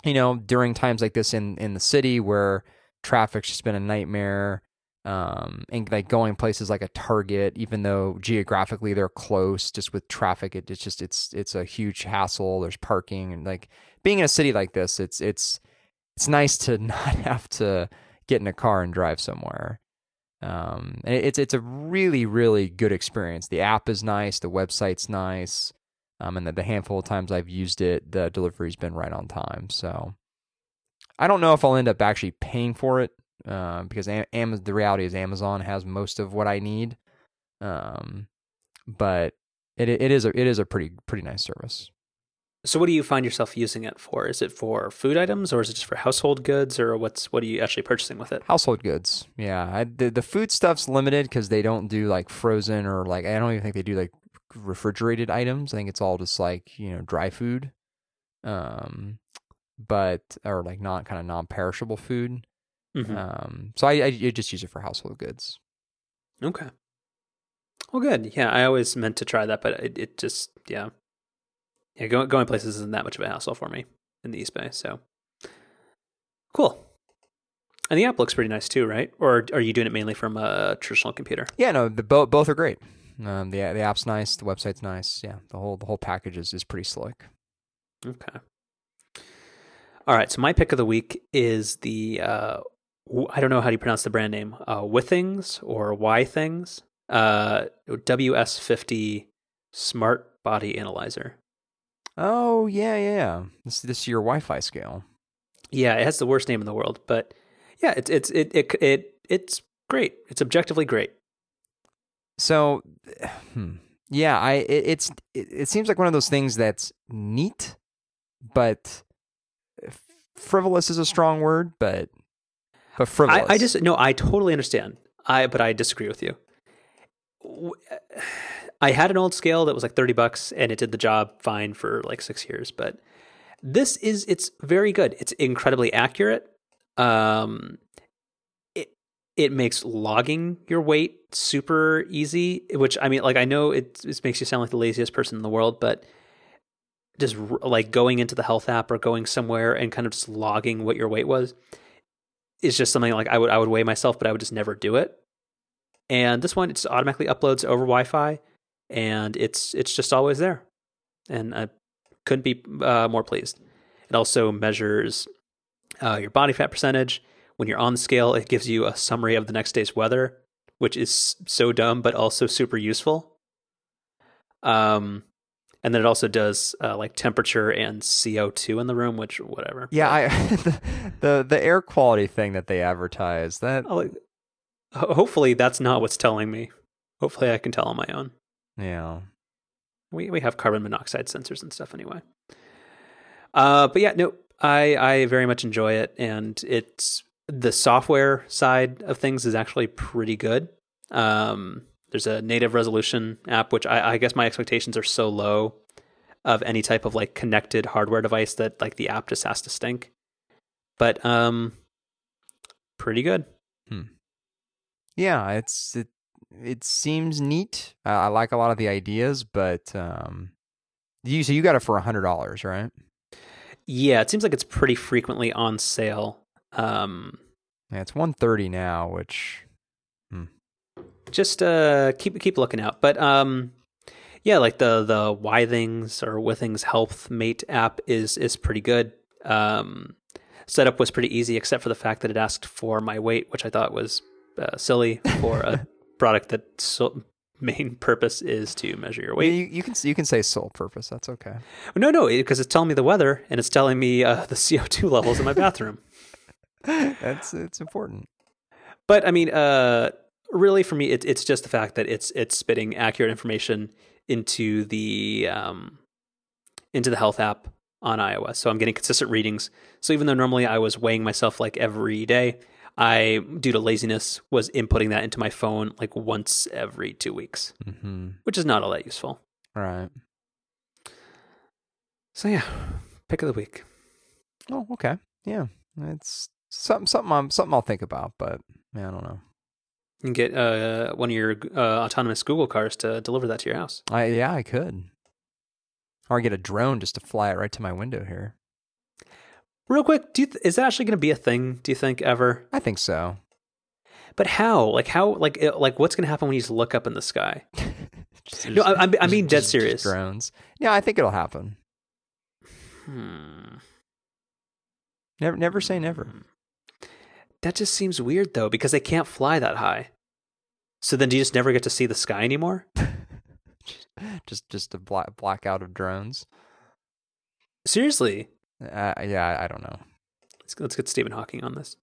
you know, during times like this in in the city where traffic's just been a nightmare, um, and like going places like a Target, even though geographically they're close, just with traffic, it, it's just it's it's a huge hassle. There's parking and like being in a city like this, it's it's it's nice to not have to get in a car and drive somewhere. Um, and it's it's a really really good experience. The app is nice, the website's nice, um, and the, the handful of times I've used it, the delivery's been right on time. So I don't know if I'll end up actually paying for it uh, because Am- Am- the reality is Amazon has most of what I need. Um, but it it is a it is a pretty pretty nice service. so what do you find yourself using it for? Is it for food items, or is it just for household goods, or what's what are you actually purchasing with it? Household goods, yeah. I, the the food stuff's limited because they don't do like frozen or like I don't even think they do like refrigerated items. I think it's all just like you know dry food, um, but or like not kind of non perishable food. Mhm. Um, so I, I I just use it for household goods. Okay. Well, good. Yeah, I always meant to try that, but it, it just yeah, yeah. Going going places isn't that much of a hassle for me in the East Bay. So cool. And the app looks pretty nice too, right? Or are you doing it mainly from a traditional computer? Yeah, no, the both both are great. Um, the the app's nice, the website's nice. Yeah, the whole the whole package is, is pretty slick. Okay. All right. So my pick of the week is the uh, I don't know how do you pronounce the brand name, uh, Withings or Y Things, uh, WS50 Smart Body Analyzer. Oh yeah, yeah, yeah. This this is your Wi-Fi scale. Yeah, it has the worst name in the world, but yeah, it's it's it it, it it's great. It's objectively great. So, hmm, yeah, I it, it's it, it seems like one of those things that's neat, but frivolous is a strong word, but but frivolous. I, I just no, I totally understand. I but I disagree with you. I had an old scale that was like thirty bucks, and it did the job fine for like six years. But this is it's very good. It's incredibly accurate. Um, it it makes logging your weight super easy. Which I mean, like I know it it makes you sound like the laziest person in the world, but just like going into the health app or going somewhere and kind of just logging what your weight was is just something like I would I would weigh myself, but I would just never do it. And this one, it just automatically uploads over Wi-Fi, and it's it's just always there. And I couldn't be uh, more pleased. It also measures uh, your body fat percentage. When you're on the scale, it gives you a summary of the next day's weather, which is so dumb but also super useful. Um, and then it also does uh, like temperature and CO2 in the room, which whatever. yeah, I the, the the air quality thing that they advertise that I'll, hopefully that's not what's telling me. Hopefully I can tell on my own. yeah. We we have carbon monoxide sensors and stuff anyway. Uh, but yeah, no, I I very much enjoy it, and it's the software side of things is actually pretty good. Um, there's a native resolution app, which I, I guess my expectations are so low of any type of like connected hardware device that like the app just has to stink. but um, pretty good. Hmm. Yeah, it's it. It seems neat. I, I like a lot of the ideas, but um, you so you got it for a hundred dollars, right? Yeah, it seems like it's pretty frequently on sale. Um, Yeah, it's one thirty now, which just uh keep keep looking out. But um yeah, like the the Withings or Withings Health Mate app is is pretty good. Um setup was pretty easy except for the fact that it asked for my weight, which I thought was uh, silly for a product that so, main purpose is to measure your you, weight. you can you can say sole purpose. That's okay. No, no, because it's telling me the weather and it's telling me uh, the CO2 levels in my bathroom. That's it's important. But I mean, uh, really, for me, it, it's just the fact that it's it's spitting accurate information into the um, into the health app on iOS. So I'm getting consistent readings. So even though normally I was weighing myself like every day, I, due to laziness, was inputting that into my phone like once every two weeks, Mm-hmm. which is not all that useful. Right. So yeah, pick of the week. Oh, okay. Yeah, it's something something I'm, something I'll think about, but yeah, I don't know. You can get uh, one of your uh, autonomous Google cars to deliver that to your house. I yeah, I could. Or get a drone just to fly it right to my window here. Real quick, do you th- is that actually going to be a thing? Do you think ever? I think so. But how? Like how? Like it- like what's going to happen when you just look up in the sky? Just- No, I, I, I just- mean dead just- just serious. drones. Yeah, I think it'll happen. Hmm. Never, never say never. That just seems weird though, because they can't fly that high. So then, do you just never get to see the sky anymore? just, just a black blackout of drones. Seriously, Uh, yeah, I, I don't know. let's, let's get Stephen Hawking on this.